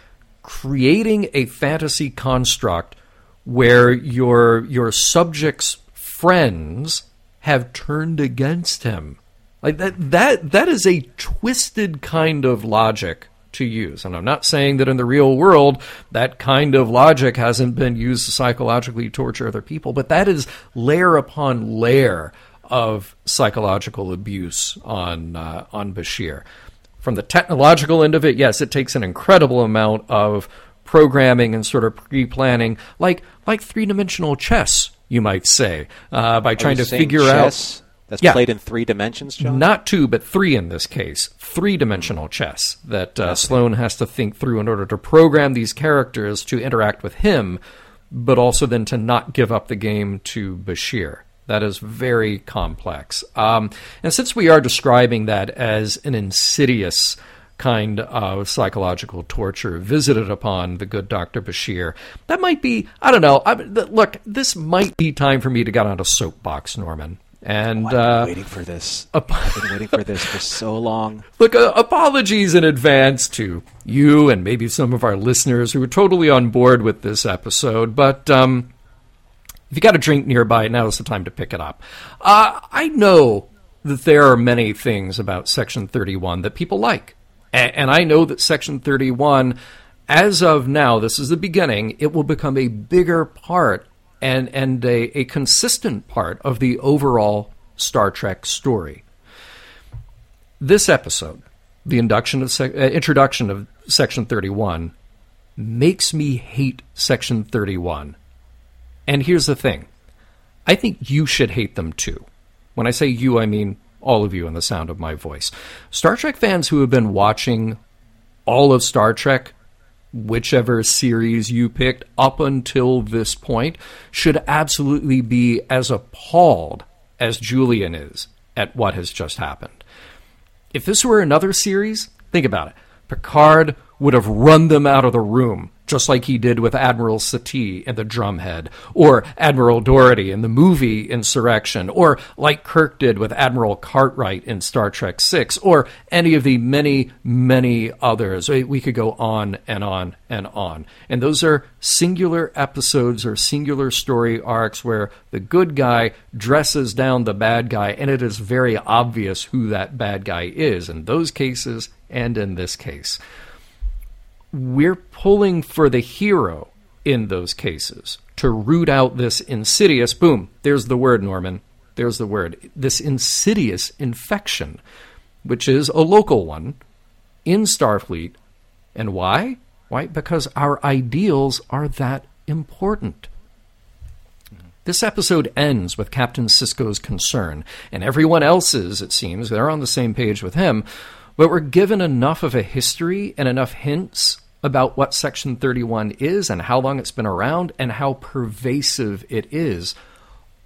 creating a fantasy construct where your your subject's friends have turned against him. Like that that that is a twisted kind of logic to use. And I'm not saying that in the real world that kind of logic hasn't been used to psychologically torture other people, but that is layer upon layer of psychological abuse on uh, on Bashir. From the technological end of it, yes, it takes an incredible amount of programming and sort of pre-planning, like like three-dimensional chess, you might say, uh, by trying to figure chess? out that's yeah. played in three dimensions, John? Not two, but three in this case. Three dimensional chess that uh, Sloan has to think through in order to program these characters to interact with him, but also then to not give up the game to Bashir. That is very complex. Um, and since we are describing that as an insidious kind of psychological torture visited upon the good Dr. Bashir, that might be, I don't know. I, look, this might be time for me to get on a soapbox, Norman. And oh, I've been uh, waiting for this. Ap- I've been waiting for this for so long. Look, uh, apologies in advance to you and maybe some of our listeners who are totally on board with this episode. But um, if you got a drink nearby, now is the time to pick it up. Uh, I know that there are many things about Section 31 that people like, and, and I know that Section 31, as of now, this is the beginning. It will become a bigger part and and a, a consistent part of the overall Star Trek story. This episode, the induction of sec- uh, introduction of Section 31, makes me hate Section 31. And here's the thing I think you should hate them too. When I say you, I mean all of you in the sound of my voice. Star Trek fans who have been watching all of Star Trek whichever series you picked up until this point should absolutely be as appalled as Julian is at what has just happened. If this were another series, think about it. Picard would have run them out of the room just like he did with Admiral Satie in The Drumhead, or Admiral Dougherty in the movie Insurrection, or like Kirk did with Admiral Cartwright in Star Trek VI, or any of the many, many others. We could go on and on and on. And those are singular episodes or singular story arcs where the good guy dresses down the bad guy, and it is very obvious who that bad guy is in those cases and in this case we're pulling for the hero in those cases to root out this insidious boom there's the word norman there's the word this insidious infection which is a local one in starfleet. And why? Why? Because our ideals are that important. This episode ends with Captain Sisko's concern, and everyone else's, it seems, they're on the same page with him, but we're given enough of a history and enough hints about what Section 31 is and how long it's been around and how pervasive it is.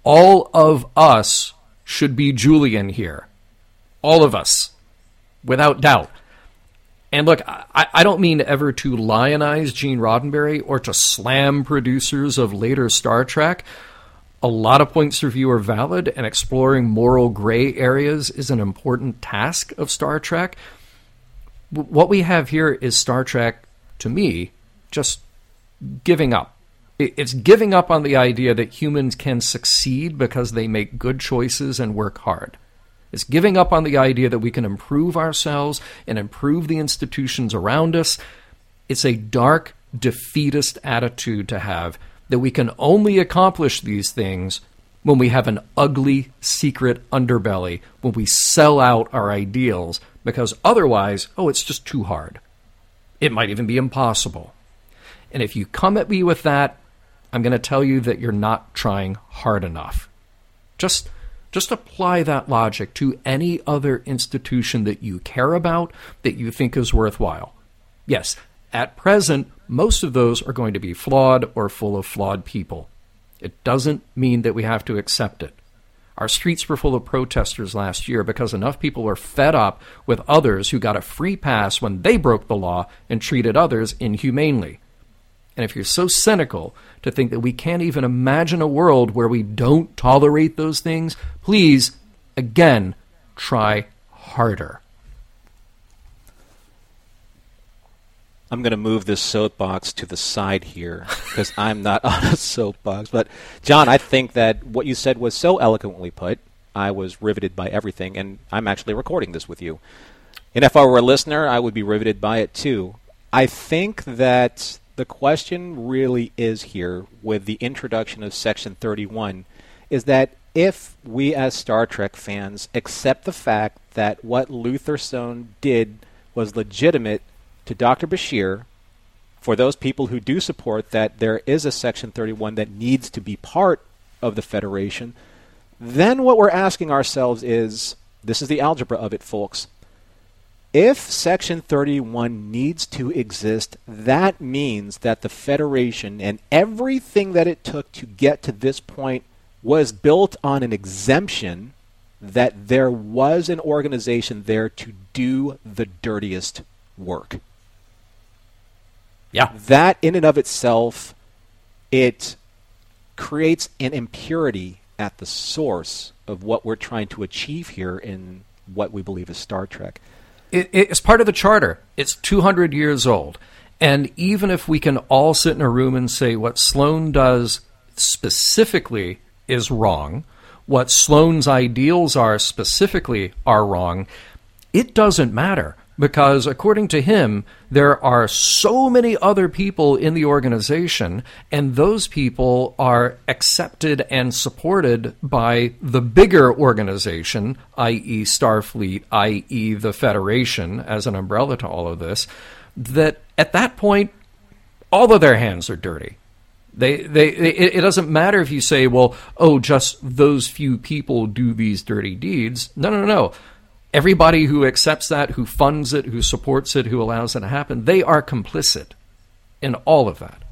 All of us should be Julian here. All of us, without doubt. And look, I, I, don't mean ever to lionize Gene Roddenberry or to slam producers of later Star Trek. A lot of points of view are valid, and exploring moral gray areas is an important task of Star Trek. What we have here is Star Trek to me, just giving up. It's giving up on the idea that humans can succeed because they make good choices and work hard. It's giving up on the idea that we can improve ourselves and improve the institutions around us. It's a dark, defeatist attitude to have that we can only accomplish these things when we have an ugly secret underbelly, when we sell out our ideals, because otherwise, oh, it's just too hard. It might even be impossible. And if you come at me with that, I'm going to tell you that you're not trying hard enough. Just just apply that logic to any other institution that you care about that you think is worthwhile. Yes, at present, most of those are going to be flawed or full of flawed people. It doesn't mean that we have to accept it. Our streets were full of protesters last year because enough people were fed up with others who got a free pass when they broke the law and treated others inhumanely. And if you're so cynical to think that we can't even imagine a world where we don't tolerate those things, please, again, try harder. I'm going to move this soapbox to the side here because I'm not on a soapbox. But, John, I think that what you said was so eloquently put. I was riveted by everything, and I'm actually recording this with you. And if I were a listener, I would be riveted by it too. I think that the question really is here with the introduction of Section 31 is that if we as Star Trek fans accept the fact that what Luther Sloan did was legitimate to Dr. Bashir, for those people who do support that there is a Section 31 that needs to be part of the Federation, then what we're asking ourselves is this is the algebra of it, folks. If Section 31 needs to exist, that means that the Federation and everything that it took to get to this point was built on an exemption that there was an organization there to do the dirtiest work. Yeah. That in and of itself, it creates an impurity at the source of what we're trying to achieve here in what we believe is Star Trek. It, it's part of the charter. It's 200 years old. And even if we can all sit in a room and say what Sloan does specifically is wrong, what Sloan's ideals are specifically are wrong, it doesn't matter because according to him, there are so many other people in the organization, and those people are accepted and supported by the bigger organization, i.e., Starfleet, i.e., the Federation, as an umbrella to all of this, that at that point, all of their hands are dirty. They, they, it, doesn't matter if you say, well, oh, just those few people do these dirty deeds. No, no, no everybody who accepts that, who funds it, who supports it, who allows it to happen, they are complicit in all of that.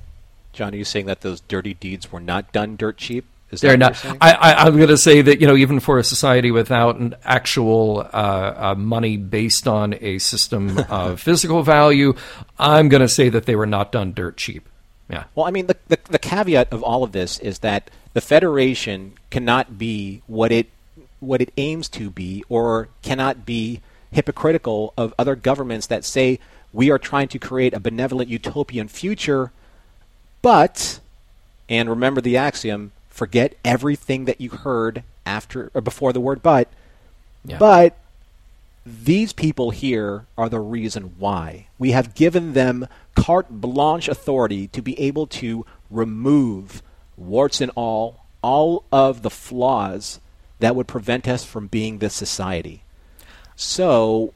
John, are you saying that those dirty deeds were not done dirt cheap? Is They're not. I, am going to say that you know, even for a society without an actual uh, uh, money based on a system of physical value, I'm going to say that they were not done dirt cheap. Yeah. Well, I mean, the, the the caveat of all of this is that the Federation cannot be what it what it aims to be or cannot be hypocritical of other governments that say we are trying to create a benevolent utopian future, but, and remember the axiom, forget everything that you heard after or before the word but, yeah. but these people here are the reason why. We have given them carte blanche authority to be able to remove, warts and all, all of the flaws that would prevent us from being this society. So,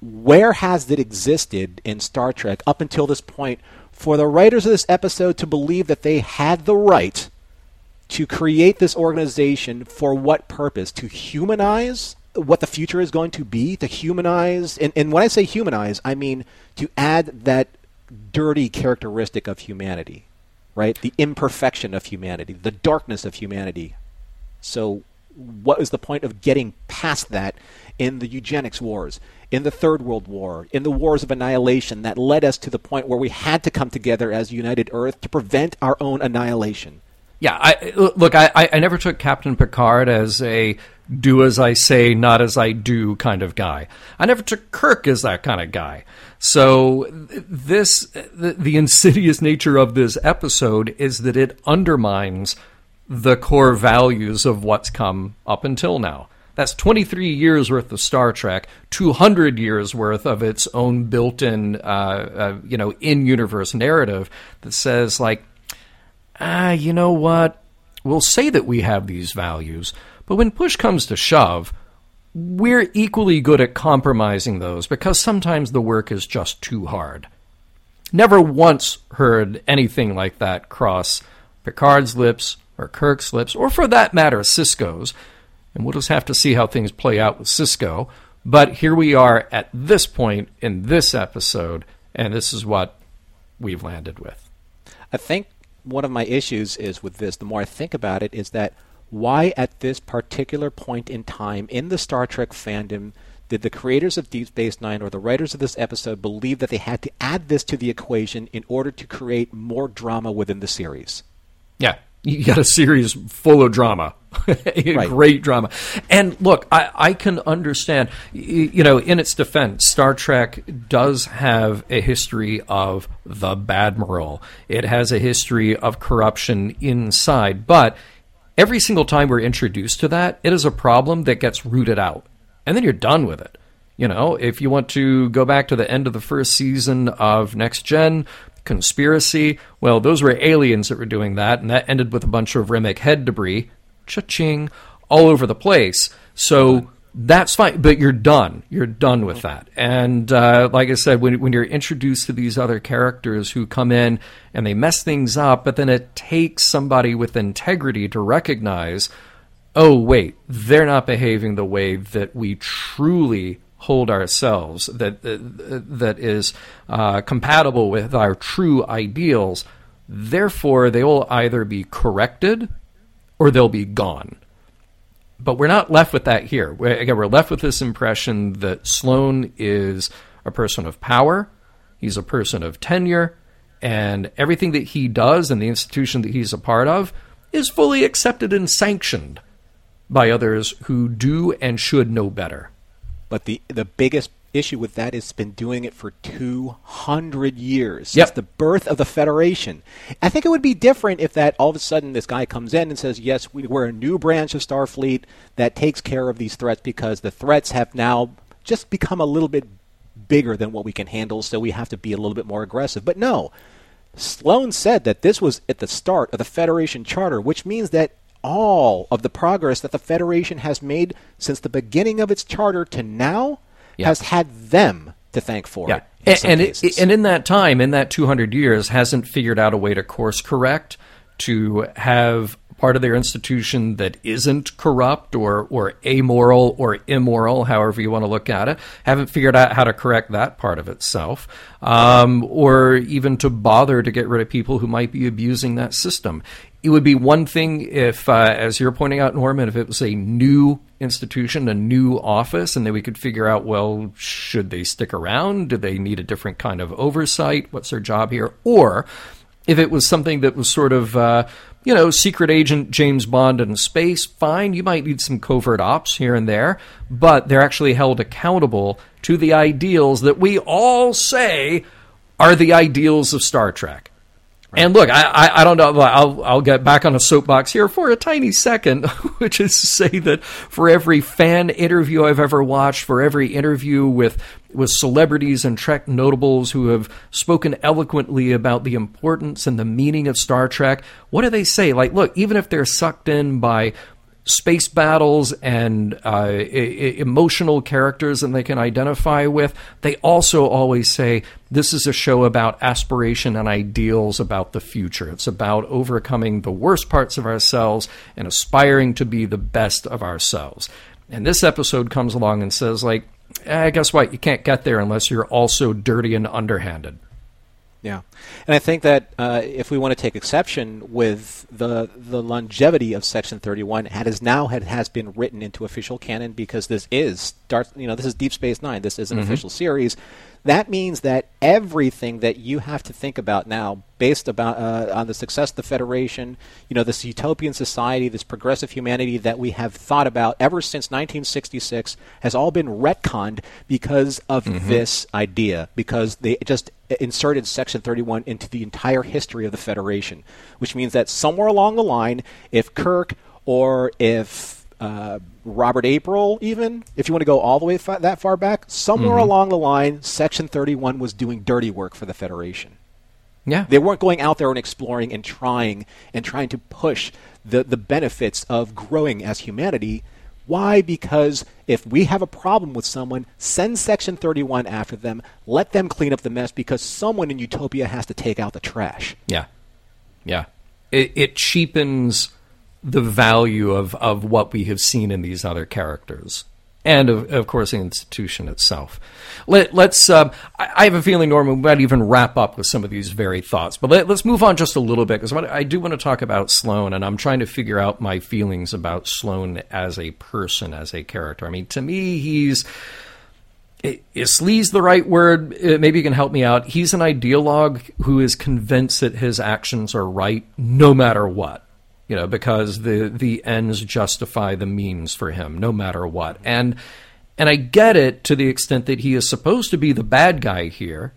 where has it existed in Star Trek up until this point for the writers of this episode to believe that they had the right to create this organization for what purpose? To humanize what the future is going to be? To humanize, and, and when I say humanize, I mean to add that dirty characteristic of humanity, right? The imperfection of humanity, the darkness of humanity. So, what is the point of getting past that in the eugenics wars, in the Third World War, in the wars of annihilation that led us to the point where we had to come together as United Earth to prevent our own annihilation? Yeah, I, look, I, I never took Captain Picard as a do as I say, not as I do kind of guy. I never took Kirk as that kind of guy. So this, the, the insidious nature of this episode is that it undermines the core values of what's come up until now. That's 23 years worth of Star Trek, 200 years worth of its own built-in, uh, uh, you know, in-universe narrative that says like, ah, you know what? We'll say that we have these values, but when push comes to shove, we're equally good at compromising those because sometimes the work is just too hard. Never once heard anything like that cross Picard's lips or Kirk's lips, or for that matter, Sisko's. And we'll just have to see how things play out with Cisco. But here we are at this point in this episode, and this is what we've landed with. I think one of my issues is with this, the more I think about it, is that why at this particular point in time in the Star Trek fandom did the creators of Deep Space Nine or the writers of this episode believe that they had to add this to the equation in order to create more drama within the series? Yeah, you got a series full of drama, right. great drama. And look, I, I can understand, you know, in its defense, Star Trek does have a history of the Badmiral. It has a history of corruption inside, but every single time we're introduced to that, it is a problem that gets rooted out and then you're done with it. You know, if you want to go back to the end of the first season of Next Gen, Conspiracy, well, those were aliens that were doing that, and that ended with a bunch of Remmick head debris, cha-ching, all over the place. So that's fine, but you're done. You're done with that. And uh, like I said, when, when you're introduced to these other characters who come in and they mess things up, but then it takes somebody with integrity to recognize – oh, wait, they're not behaving the way that we truly hold ourselves, that, that is uh, compatible with our true ideals. Therefore, they will either be corrected or they'll be gone. But we're not left with that here. We're, again, we're left with this impression that Sloan is a person of power, he's a person of tenure, and everything that he does and the institution that he's a part of is fully accepted and sanctioned by others who do and should know better. But the the biggest issue with that is it's been doing it for 200 years yep. since the birth of the Federation. I think it would be different if that all of a sudden this guy comes in and says, "Yes, we, we're a new branch of Starfleet that takes care of these threats because the threats have now just become a little bit bigger than what we can handle, so we have to be a little bit more aggressive." But no. Sloan said that this was at the start of the Federation Charter, which means that all of the progress that the Federation has made since the beginning of its charter to now yeah. has had them to thank for yeah. it. And, and, it, and in that time, in that 200 years, hasn't figured out a way to course correct, to have part of their institution that isn't corrupt or, or amoral or immoral, however you want to look at it, haven't figured out how to correct that part of itself, um, or even to bother to get rid of people who might be abusing that system. It would be one thing if, uh, as you're pointing out, Norman, if it was a new institution, a new office, and then we could figure out, well, should they stick around? Do they need a different kind of oversight? What's their job here? Or if it was something that was sort of, uh, you know, secret agent James Bond in space, fine, you might need some covert ops here and there, but they're actually held accountable to the ideals that we all say are the ideals of Star Trek. Right. And look, I, I, I, don't know. I'll, I'll get back on a soapbox here for a tiny second, which is to say that for every fan interview I've ever watched, for every interview with with celebrities and Trek notables who have spoken eloquently about the importance and the meaning of Star Trek, what do they say? Like, look, even if they're sucked in by space battles and uh, I- emotional characters and they can identify with, they also always say this is a show about aspiration and ideals about the future. It's about overcoming the worst parts of ourselves and aspiring to be the best of ourselves. And this episode comes along and says, like, eh, guess what? You can't get there unless you're also dirty and underhanded. Yeah, and I think that uh, if we want to take exception with the the longevity of Section 31, it has now had, has been written into official canon because this is you know this is Deep Space Nine. This is an mm-hmm. official series. That means that everything that you have to think about now, based about uh, on the success of the Federation, you know, this utopian society, this progressive humanity that we have thought about ever since 1966, has all been retconned because of mm-hmm. this idea. Because they just inserted Section 31 into the entire history of the Federation, which means that somewhere along the line, if Kirk or if uh, Robert April, even if you want to go all the way fa- that far back, somewhere Mm-hmm. along the line, Section 31 was doing dirty work for the Federation. Yeah. They weren't going out there and exploring and trying and trying to push the, the benefits of growing as humanity. Why? Because if we have a problem with someone, send Section 31 after them, let them clean up the mess because someone in Utopia has to take out the trash. Yeah. Yeah. It, it cheapens the value of, of what we have seen in these other characters. And of, of course, the institution itself. Let, let's. Um, I, have a feeling, Norman, we might even wrap up with some of these very thoughts. But let, let's move on just a little bit because I do want to talk about Sloan, and I'm trying to figure out my feelings about Sloan as a person, as a character. I mean, to me, he's is sleaze the right word? Uh, Maybe you can help me out. He's an ideologue who is convinced that his actions are right no matter what. You know, because the the ends justify the means for him, no matter what. And and I get it to the extent that he is supposed to be the bad guy here,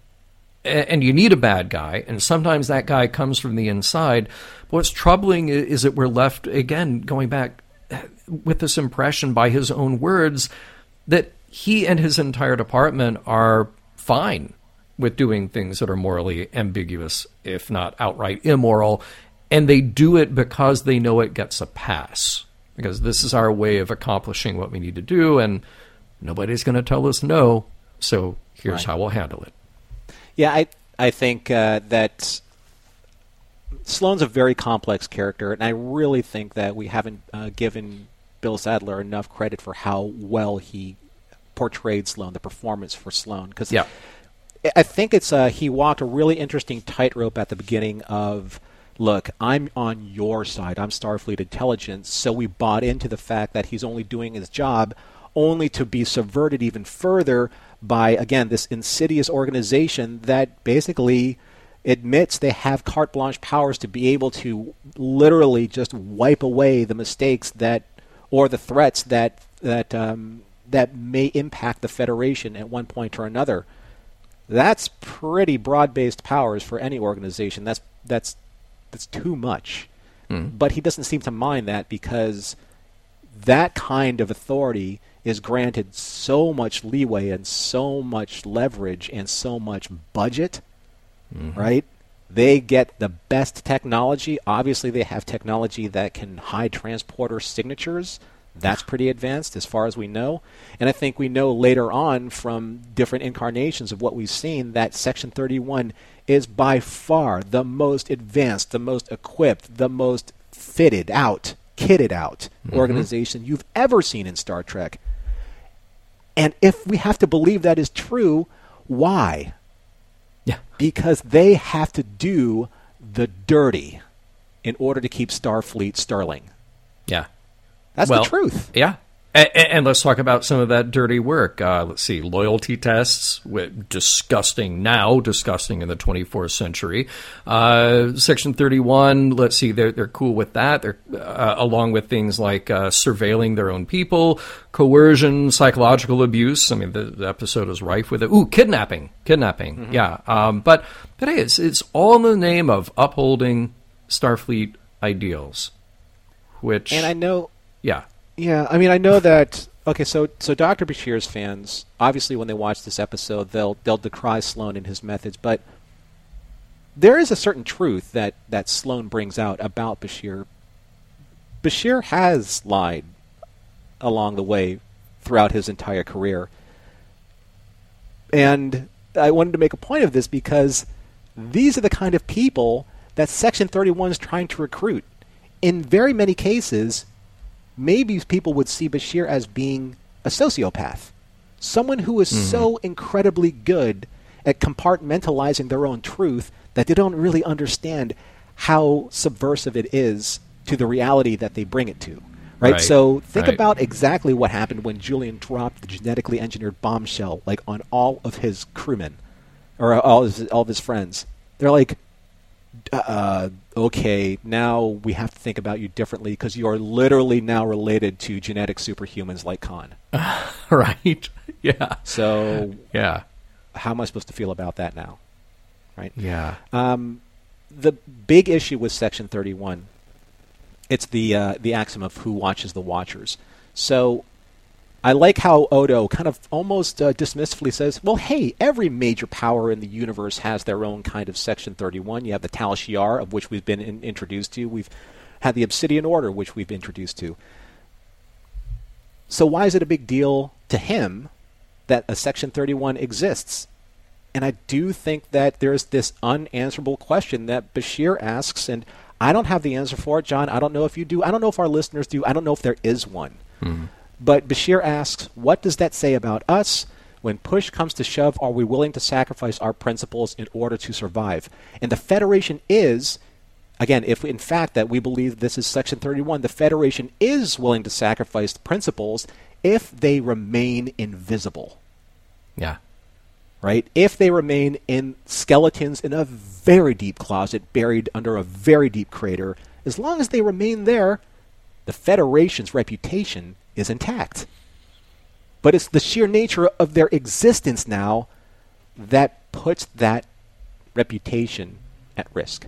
and you need a bad guy, and sometimes that guy comes from the inside. But what's troubling is that we're left again going back eh, with this impression by his own words that he and his entire department are fine with doing things that are morally ambiguous, if not outright immoral, and they do it because they know it gets a pass. Because this is our way of accomplishing what we need to do, and nobody's going to tell us no, so here's Right. how we'll handle it. Yeah, I I think uh, that Sloan's a very complex character, and I really think that we haven't uh, given Bill Sadler enough credit for how well he portrayed Sloan, the performance for Sloan. Because Yeah. I think it's uh, he walked a really interesting tightrope at the beginning of. Look, I'm on your side. I'm Starfleet intelligence, so we bought into the fact that he's only doing his job, only to be subverted even further by again this insidious organization that basically admits they have carte blanche powers to be able to literally just wipe away the mistakes that or the threats that that um, that may impact the Federation at one point or another. That's pretty broad-based powers for any organization. That's that's that's too much. Mm-hmm. But he doesn't seem to mind that because that kind of authority is granted so much leeway and so much leverage and so much budget, mm-hmm. right? They get the best technology. Obviously, they have technology that can hide transporter signatures. That's pretty advanced as far as we know. And I think we know later on from different incarnations of what we've seen that Section 31 is by far the most advanced, the most equipped, the most fitted out, kitted out mm-hmm. organization you've ever seen in Star Trek. And if we have to believe that is true, why? Yeah. Because they have to do the dirty in order to keep Starfleet sterling. Yeah. That's Well, the truth. Yeah. And, and let's talk about some of that dirty work. Uh, let's see, loyalty tests, disgusting now, disgusting in the 24th century. Uh, Section 31, let's see, they're, they're cool with that. They're uh, along with things like uh, surveilling their own people, coercion, psychological abuse. I mean, the, the episode is rife with it. Ooh, kidnapping, kidnapping. Yeah. Um, but but hey, it's it's all in the name of upholding Starfleet ideals, which And I know yeah. Yeah, I mean, I know that. Okay, so so Doctor Bashir's fans obviously when they watch this episode they'll they'll decry Sloan and his methods, but there is a certain truth that that Sloan brings out about Bashir. Bashir has lied along the way throughout his entire career, and I wanted to make a point of this because these are the kind of people that Section 31 is trying to recruit. In very many cases, maybe people would see Bashir as being a sociopath, someone who is mm-hmm. so incredibly good at compartmentalizing their own truth that they don't really understand how subversive it is to the reality that they bring it to. Right? Right, So think right. about exactly what happened when Julian dropped the genetically engineered bombshell like on all of his crewmen or all of his, all of his friends. They're like, uh, okay, now we have to think about you differently because you are literally now related to genetic superhumans like Khan. right. Yeah. So Yeah. how am I supposed to feel about that now? Right? Yeah. Um, the big issue with Section 31, it's the uh, the axiom of who watches the watchers. So I like how Odo kind of almost uh, dismissively says, well, hey, every major power in the universe has their own kind of Section 31. You have the Tal Shiar, of which we've been in- introduced to. We've had the Obsidian Order, which we've introduced to. So why is it a big deal to him that a Section 31 exists? And I do think that there's this unanswerable question that Bashir asks, and I don't have the answer for it, John. I don't know if you do. I don't know if our listeners do. I don't know if there is one. Mm-hmm. But Bashir asks, what does that say about us? When push comes to shove, are we willing to sacrifice our principles in order to survive? And the Federation is, again, if in fact that we believe this is Section 31, the Federation is willing to sacrifice principles if they remain invisible. Yeah. Right? If they remain in skeletons in a very deep closet buried under a very deep crater, as long as they remain there, the Federation's reputation is intact. But it's the sheer nature of their existence now that puts that reputation at risk.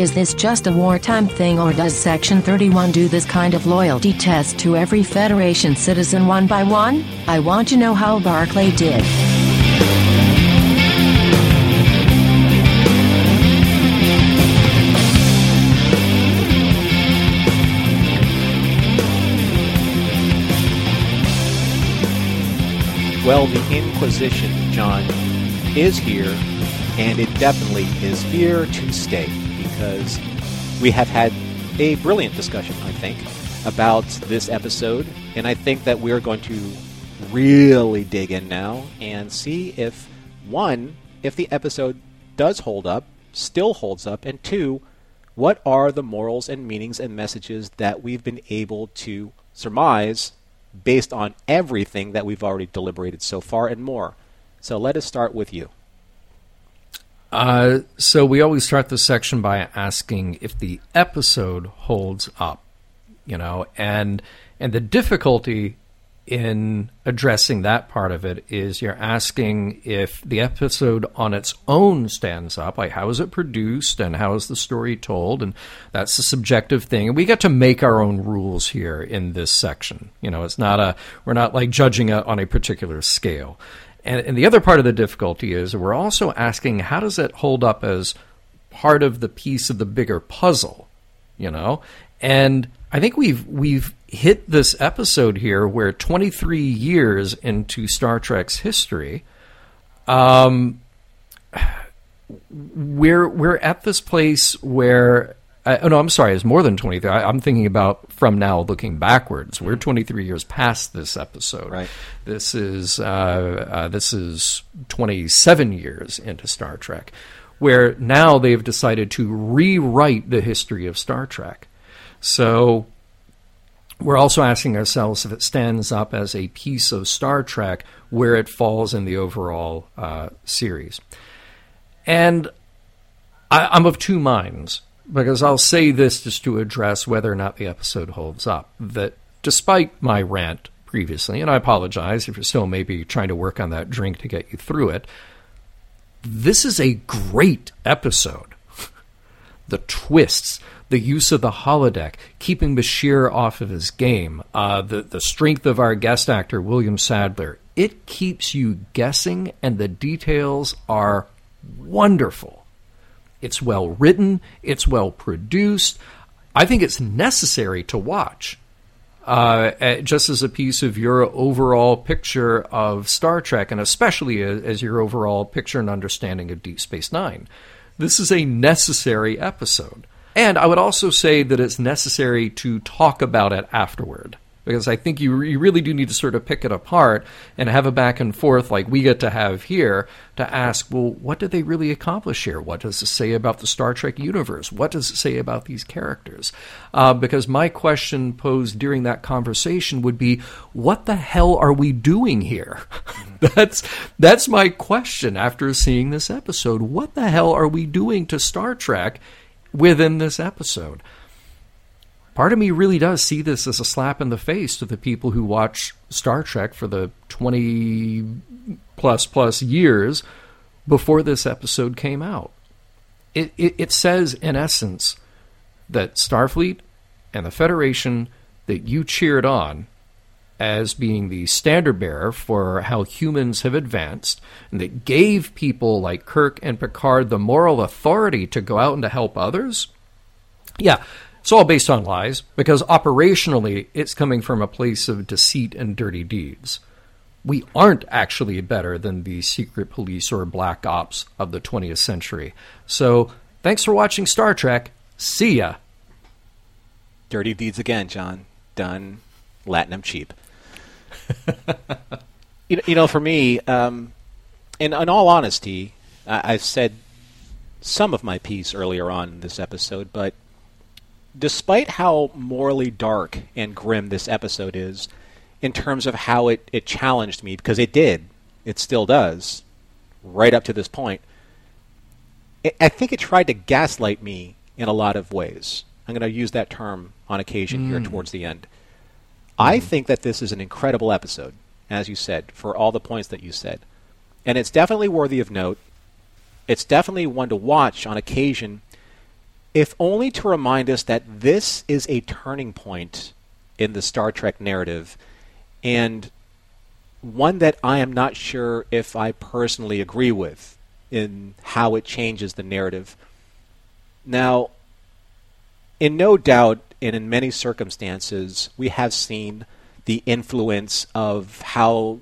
Is this just a wartime thing or does Section 31 do this kind of loyalty test to every Federation citizen one by one? I want to know how Barclay did. Well, the Inquisition, John, is here, and it definitely is here to stay because we have had a brilliant discussion, I think, about this episode, and I think that we're going to really dig in now and see if, one, if the episode does hold up, still holds up, and two, what are the morals and meanings and messages that we've been able to surmise based on everything that we've already deliberated so far and more. So let us start with you. Uh, so we always start this section by asking if the episode holds up, you know, and and the difficulty in addressing that part of it is you're asking if the episode on its own stands up, like how is it produced and how is the story told, and that's a subjective thing. And we get to make our own rules here in this section. You know, it's not a we're not like judging it on a particular scale. And, and the other part of the difficulty is we're also asking how does it hold up as part of the piece of the bigger puzzle, you know? And I think we've we've hit this episode here where 23 years into Star Trek's history, um, we're we're at this place where. Uh, oh no, I'm sorry. It's more than 23. I, I'm thinking about from now looking backwards. We're 23 years past this episode. Right. This is uh, uh, this is 27 years into Star Trek, where now they've decided to rewrite the history of Star Trek. So we're also asking ourselves if it stands up as a piece of Star Trek where it falls in the overall uh, series. And I, am of two minds because I'll say this just to address whether or not the episode holds up. That despite my rant previously, and I apologize if you're still maybe trying to work on that drink to get you through it, this is a great episode. the twists, the use of the holodeck, keeping Bashir off of his game, uh, the the strength of our guest actor William Sadler. It keeps you guessing, and the details are wonderful. It's well written. It's well produced. I think it's necessary to watch. Uh, just as a piece of your overall picture of Star Trek, and especially as, as your overall picture and understanding of Deep Space Nine. This is a necessary episode. And I would also say that it's necessary to talk about it afterward because I think you, you really do need to sort of pick it apart and have a back and forth like we get to have here to ask, well, what did they really accomplish here? What does it say about the Star Trek universe? What does it say about these characters? Uh, because my question posed during that conversation would be, what the hell are we doing here? that's that's my question after seeing this episode. What the hell are we doing to Star Trek within this episode? part of me really does see this as a slap in the face to the people who watch Star Trek for the 20 plus plus years before this episode came out. it, it, it says, in essence, that Starfleet and the Federation that you cheered on as being the standard bearer for how humans have advanced, and that gave people like Kirk and Picard the moral authority to go out and to help others. Yeah, it's all based on lies because operationally it's coming from a place of deceit and dirty deeds. We aren't actually better than the secret police or black ops of the 20th century. So, thanks for watching Star Trek. See ya. Dirty deeds again, John. Done. Latinum cheap. You, you know, for me, um, in, in all honesty, I, I've said some of my piece earlier on in this episode, but despite how morally dark and grim this episode is, in terms of how it, it challenged me, because it did, it still does, right up to this point, it, I think it tried to gaslight me in a lot of ways. I'm going to use that term on occasion mm. here towards the end. I think that this is an incredible episode, as you said, for all the points that you said. And it's definitely worthy of note. It's definitely one to watch on occasion, if only to remind us that this is a turning point in the Star Trek narrative, and one that I am not sure if I personally agree with in how it changes the narrative. Now, in no doubt, and in many circumstances, we have seen the influence of how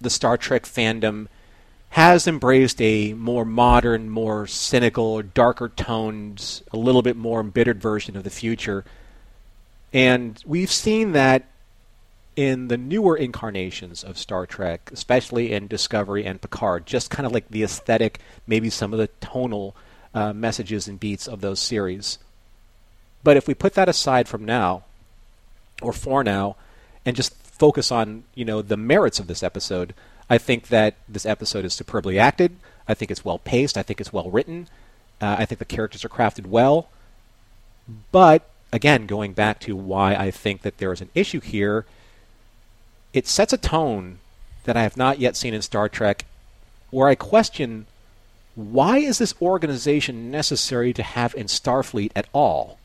the Star Trek fandom has embraced a more modern, more cynical, darker toned, a little bit more embittered version of the future. And we've seen that in the newer incarnations of Star Trek, especially in Discovery and Picard, just kind of like the aesthetic, maybe some of the tonal uh, messages and beats of those series. But if we put that aside from now, or for now, and just focus on you know the merits of this episode, I think that this episode is superbly acted. I think it's well paced. I think it's well written. Uh, I think the characters are crafted well. But again, going back to why I think that there is an issue here, it sets a tone that I have not yet seen in Star Trek, where I question why is this organization necessary to have in Starfleet at all?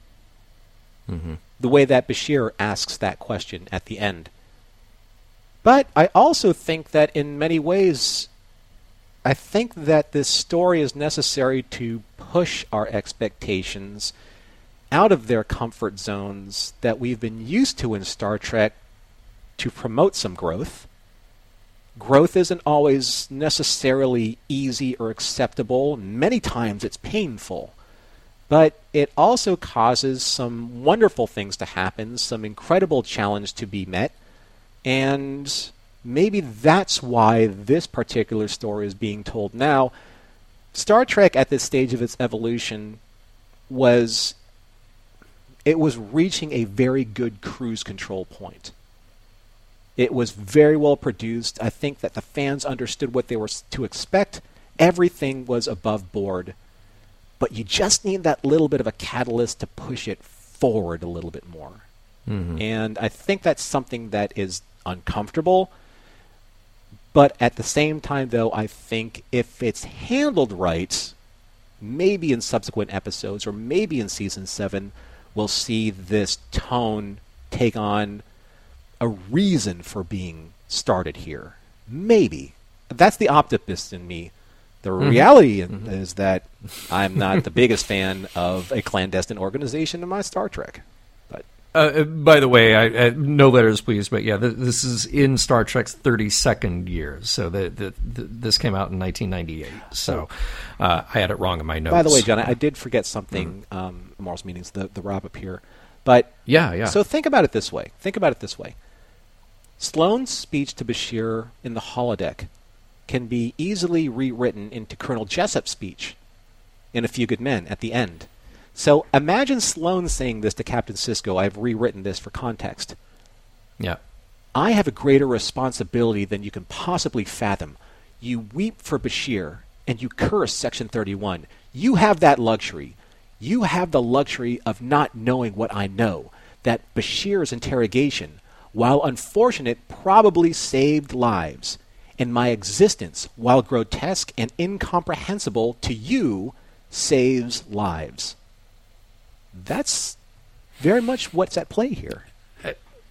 Mm-hmm. The way that Bashir asks that question at the end. But I also think that in many ways, I think that this story is necessary to push our expectations out of their comfort zones that we've been used to in Star Trek to promote some growth. Growth isn't always necessarily easy or acceptable. Many times it's painful but it also causes some wonderful things to happen, some incredible challenge to be met, and maybe that's why this particular story is being told now. Star Trek at this stage of its evolution was it was reaching a very good cruise control point. It was very well produced. I think that the fans understood what they were to expect. Everything was above board but you just need that little bit of a catalyst to push it forward a little bit more. Mm-hmm. And I think that's something that is uncomfortable. But at the same time, though, I think if it's handled right, maybe in subsequent episodes or maybe in season seven, we'll see this tone take on a reason for being started here. Maybe. That's the optimist in me the mm-hmm. reality mm-hmm. is that I'm not the biggest fan of a clandestine organization in my Star Trek. But uh, uh by the way, I, uh, no letters, please. But yeah, th- this is in Star Trek's 32nd year. So the, the, the, this came out in 1998. So uh, I had it wrong in my notes. By the way, John, I did forget something. Mm-hmm. Um, Morals meetings, the the wrap up here. But yeah, yeah. So think about it this way. Think about it this way. Sloan's speech to Bashir in the holodeck can be easily rewritten into Colonel Jessup's speech in A Few Good Men at the end. So imagine Sloan saying this to Captain Sisko. I've rewritten this for context. Yeah. I have a greater responsibility than you can possibly fathom. You weep for Bashir and you curse Section 31. You have that luxury. You have the luxury of not knowing what I know. That Bashir's interrogation, while unfortunate, probably saved lives and my existence, while grotesque and incomprehensible to you, saves lives. That's very much what's at play here.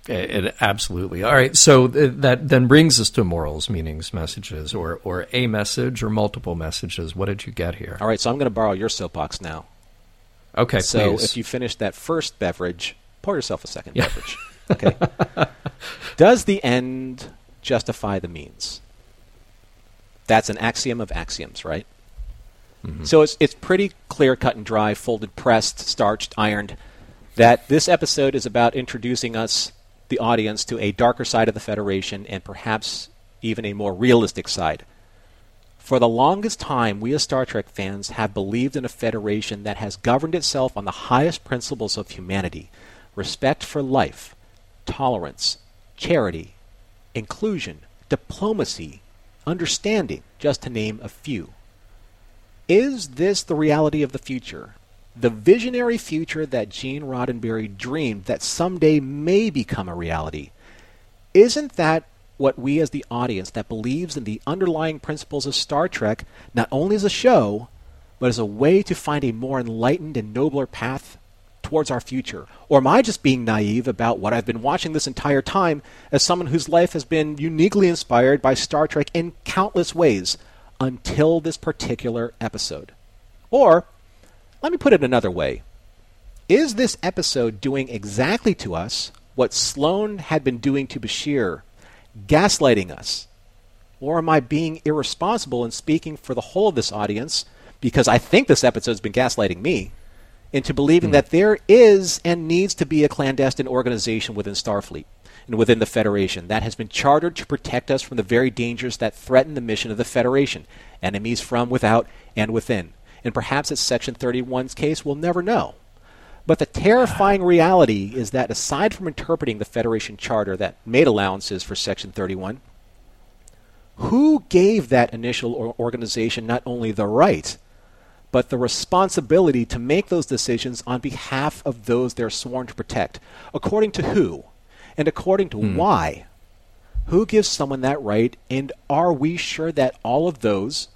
It, absolutely. All right. So th- that then brings us to morals, meanings, messages, or, or a message or multiple messages. What did you get here? All right. So I'm going to borrow your soapbox now. Okay. So please. if you finish that first beverage, pour yourself a second Yeah. beverage. Okay. Does the end justify the means? That's an axiom of axioms, right? Mm-hmm. So it's it's pretty clear, cut and dry, folded, pressed, starched, ironed. That this episode is about introducing us, the audience, to a darker side of the Federation and perhaps even a more realistic side. For the longest time, we as Star Trek fans have believed in a Federation that has governed itself on the highest principles of humanity respect for life, tolerance, charity, inclusion, diplomacy, understanding, just to name a few. Is this the reality of the future? The visionary future that Gene Roddenberry dreamed that someday may become a reality? Isn't that what we as the audience that believes in the underlying principles of Star Trek, not only as a show, but as a way to find a more enlightened and nobler path towards our future? Or am I just being naive about what I've been watching this entire time as someone whose life has been uniquely inspired by Star Trek in countless ways until this particular episode? Or, let me put it another way. Is this episode doing exactly to us what Sloan had been doing to Bashir, gaslighting us? Or am I being irresponsible in speaking for the whole of this audience because I think this episode's been gaslighting me into believing mm-hmm. that there is and needs to be a clandestine organization within Starfleet and within the Federation that has been chartered to protect us from the very dangers that threaten the mission of the Federation, enemies from without and within. And perhaps it's Section 31's case, we'll never know. But the terrifying ah. reality is that aside from interpreting the Federation Charter that made allowances for Section 31, who gave that initial organization not only the right, but the responsibility to make those decisions on behalf of those they're sworn to protect? According to who? And according to hmm. why? Who gives someone that right? And are we sure that all of those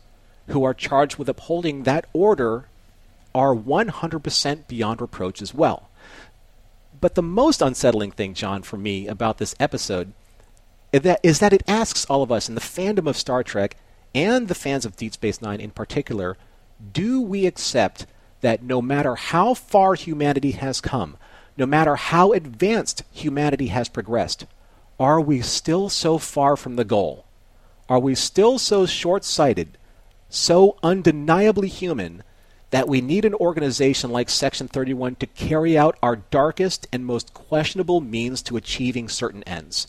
who are charged with upholding that order are 100% beyond reproach as well? But the most unsettling thing, John, for me about this episode is that, is that it asks all of us in the fandom of Star Trek and the fans of Deep Space Nine in particular do we accept that no matter how far humanity has come, no matter how advanced humanity has progressed, are we still so far from the goal? Are we still so short sighted, so undeniably human, that we need an organization like Section 31 to carry out our darkest and most questionable means to achieving certain ends?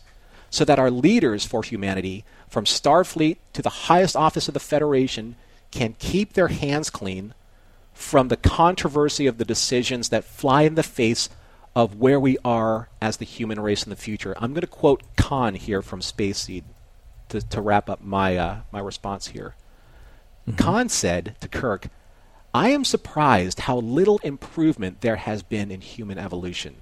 so that our leaders for humanity, from Starfleet to the highest office of the Federation, can keep their hands clean from the controversy of the decisions that fly in the face of where we are as the human race in the future. I'm going to quote Khan here from Space Seed to, to wrap up my, uh, my response here. Khan said to Kirk, I am surprised how little improvement there has been in human evolution.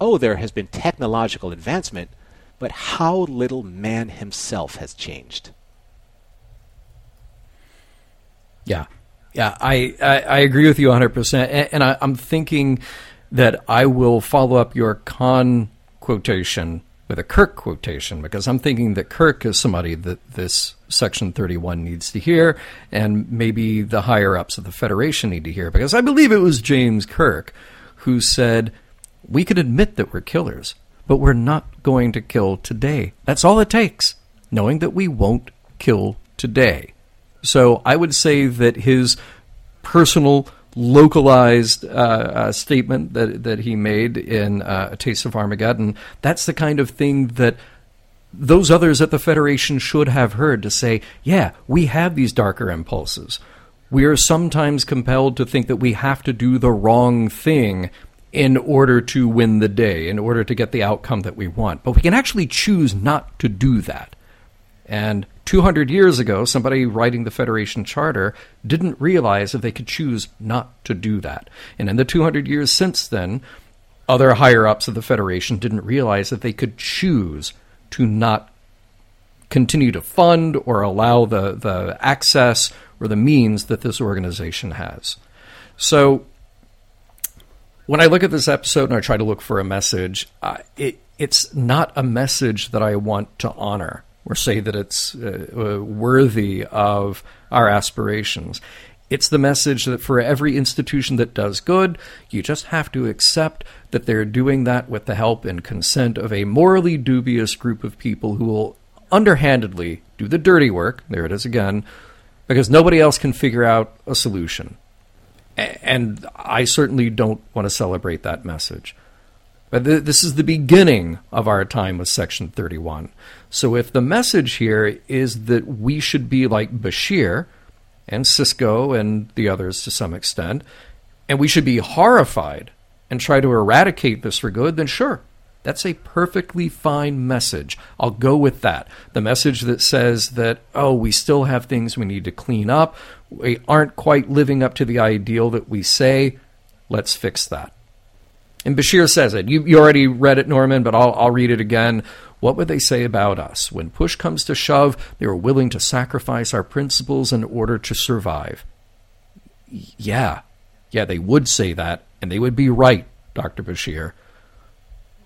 Oh, there has been technological advancement, but how little man himself has changed. Yeah, yeah, I, I, I agree with you 100%. And, and I, I'm thinking that I will follow up your Khan quotation with a Kirk quotation because I'm thinking that Kirk is somebody that this Section 31 needs to hear, and maybe the higher ups of the Federation need to hear because I believe it was James Kirk who said, We could admit that we're killers, but we're not going to kill today. That's all it takes, knowing that we won't kill today. So I would say that his personal, localized uh, uh, statement that that he made in uh, A Taste of Armageddon, that's the kind of thing that those others at the Federation should have heard to say, yeah, we have these darker impulses. We are sometimes compelled to think that we have to do the wrong thing in order to win the day, in order to get the outcome that we want. But we can actually choose not to do that. And 200 years ago, somebody writing the Federation Charter didn't realize that they could choose not to do that. And in the 200 years since then, other higher ups of the Federation didn't realize that they could choose to not continue to fund or allow the, the access or the means that this organization has. So when I look at this episode and I try to look for a message, uh, it it's not a message that I want to honor or say that it's uh, uh, worthy of our aspirations. It's the message that for every institution that does good, you just have to accept that they're doing that with the help and consent of a morally dubious group of people who will underhandedly do the dirty work. There it is again, because nobody else can figure out a solution. And I certainly don't want to celebrate that message. But th- this is the beginning of our time with Section 31. So if the message here is that we should be like Bashir and Sisko and the others to some extent, and we should be horrified and try to eradicate this for good, then sure, that's a perfectly fine message. I'll go with that. The message that says that, oh, we still have things we need to clean up. We aren't quite living up to the ideal that we say. Let's fix that. And Bashir says it. You, you already read it, Norman, but I'll, I'll read it again. What would they say about us? When push comes to shove, they were willing to sacrifice our principles in order to survive. Yeah, yeah, they would say that, and they would be right, Dr. Bashir.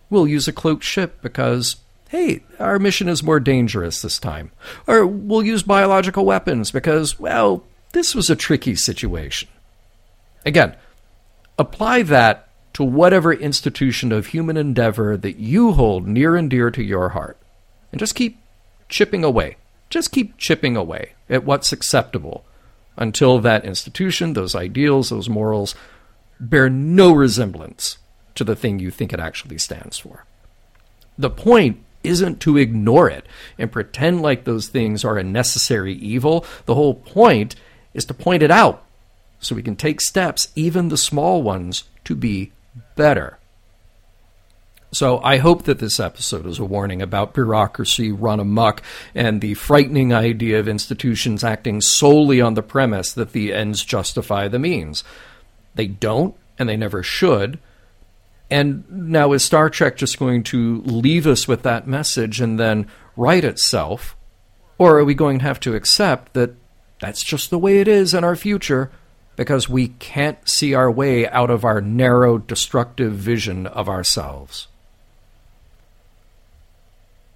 We'll use a cloaked ship because, hey, our mission is more dangerous this time. Or we'll use biological weapons because, well, this was a tricky situation. Again, apply that to whatever institution of human endeavor that you hold near and dear to your heart. And just keep chipping away. Just keep chipping away at what's acceptable until that institution, those ideals, those morals bear no resemblance to the thing you think it actually stands for. The point isn't to ignore it and pretend like those things are a necessary evil. The whole point is to point it out so we can take steps, even the small ones, to be better. So I hope that this episode is a warning about bureaucracy run amok and the frightening idea of institutions acting solely on the premise that the ends justify the means. They don't, and they never should. And now is Star Trek just going to leave us with that message and then right itself? Or are we going to have to accept that that's just the way it is in our future because we can't see our way out of our narrow, destructive vision of ourselves?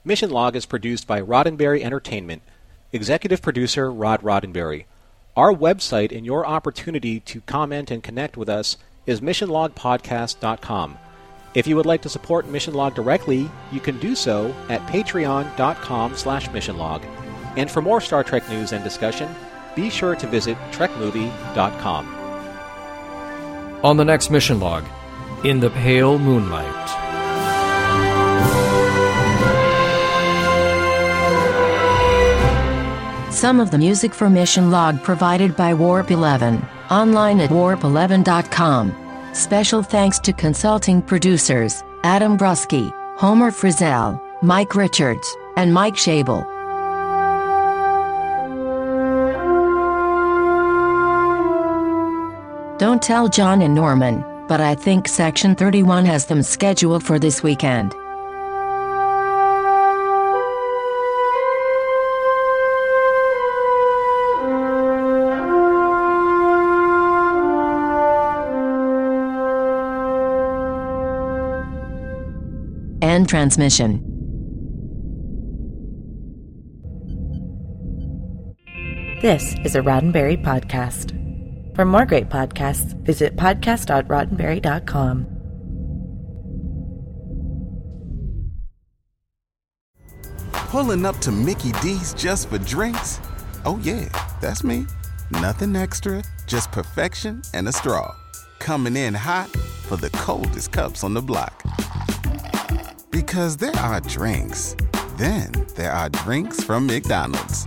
Mission Log is produced by Roddenberry Entertainment. Executive producer Rod Roddenberry. Our website and your opportunity to comment and connect with us is missionlogpodcast.com. If you would like to support Mission Log directly, you can do so at patreon.com slash missionlog. And for more Star Trek news and discussion, be sure to visit trekmovie.com. On the next mission log, in the pale moonlight. Some of the music for Mission Log provided by Warp 11, online at warp11.com. Special thanks to consulting producers Adam Brusky, Homer Frizzell, Mike Richards, and Mike Shable. Don't tell John and Norman, but I think Section 31 has them scheduled for this weekend. End transmission. This is a Roddenberry podcast. For more great podcasts, visit podcast.roddenberry.com. Pulling up to Mickey D's just for drinks? Oh, yeah, that's me. Nothing extra, just perfection and a straw. Coming in hot for the coldest cups on the block. Because there are drinks, then there are drinks from McDonald's.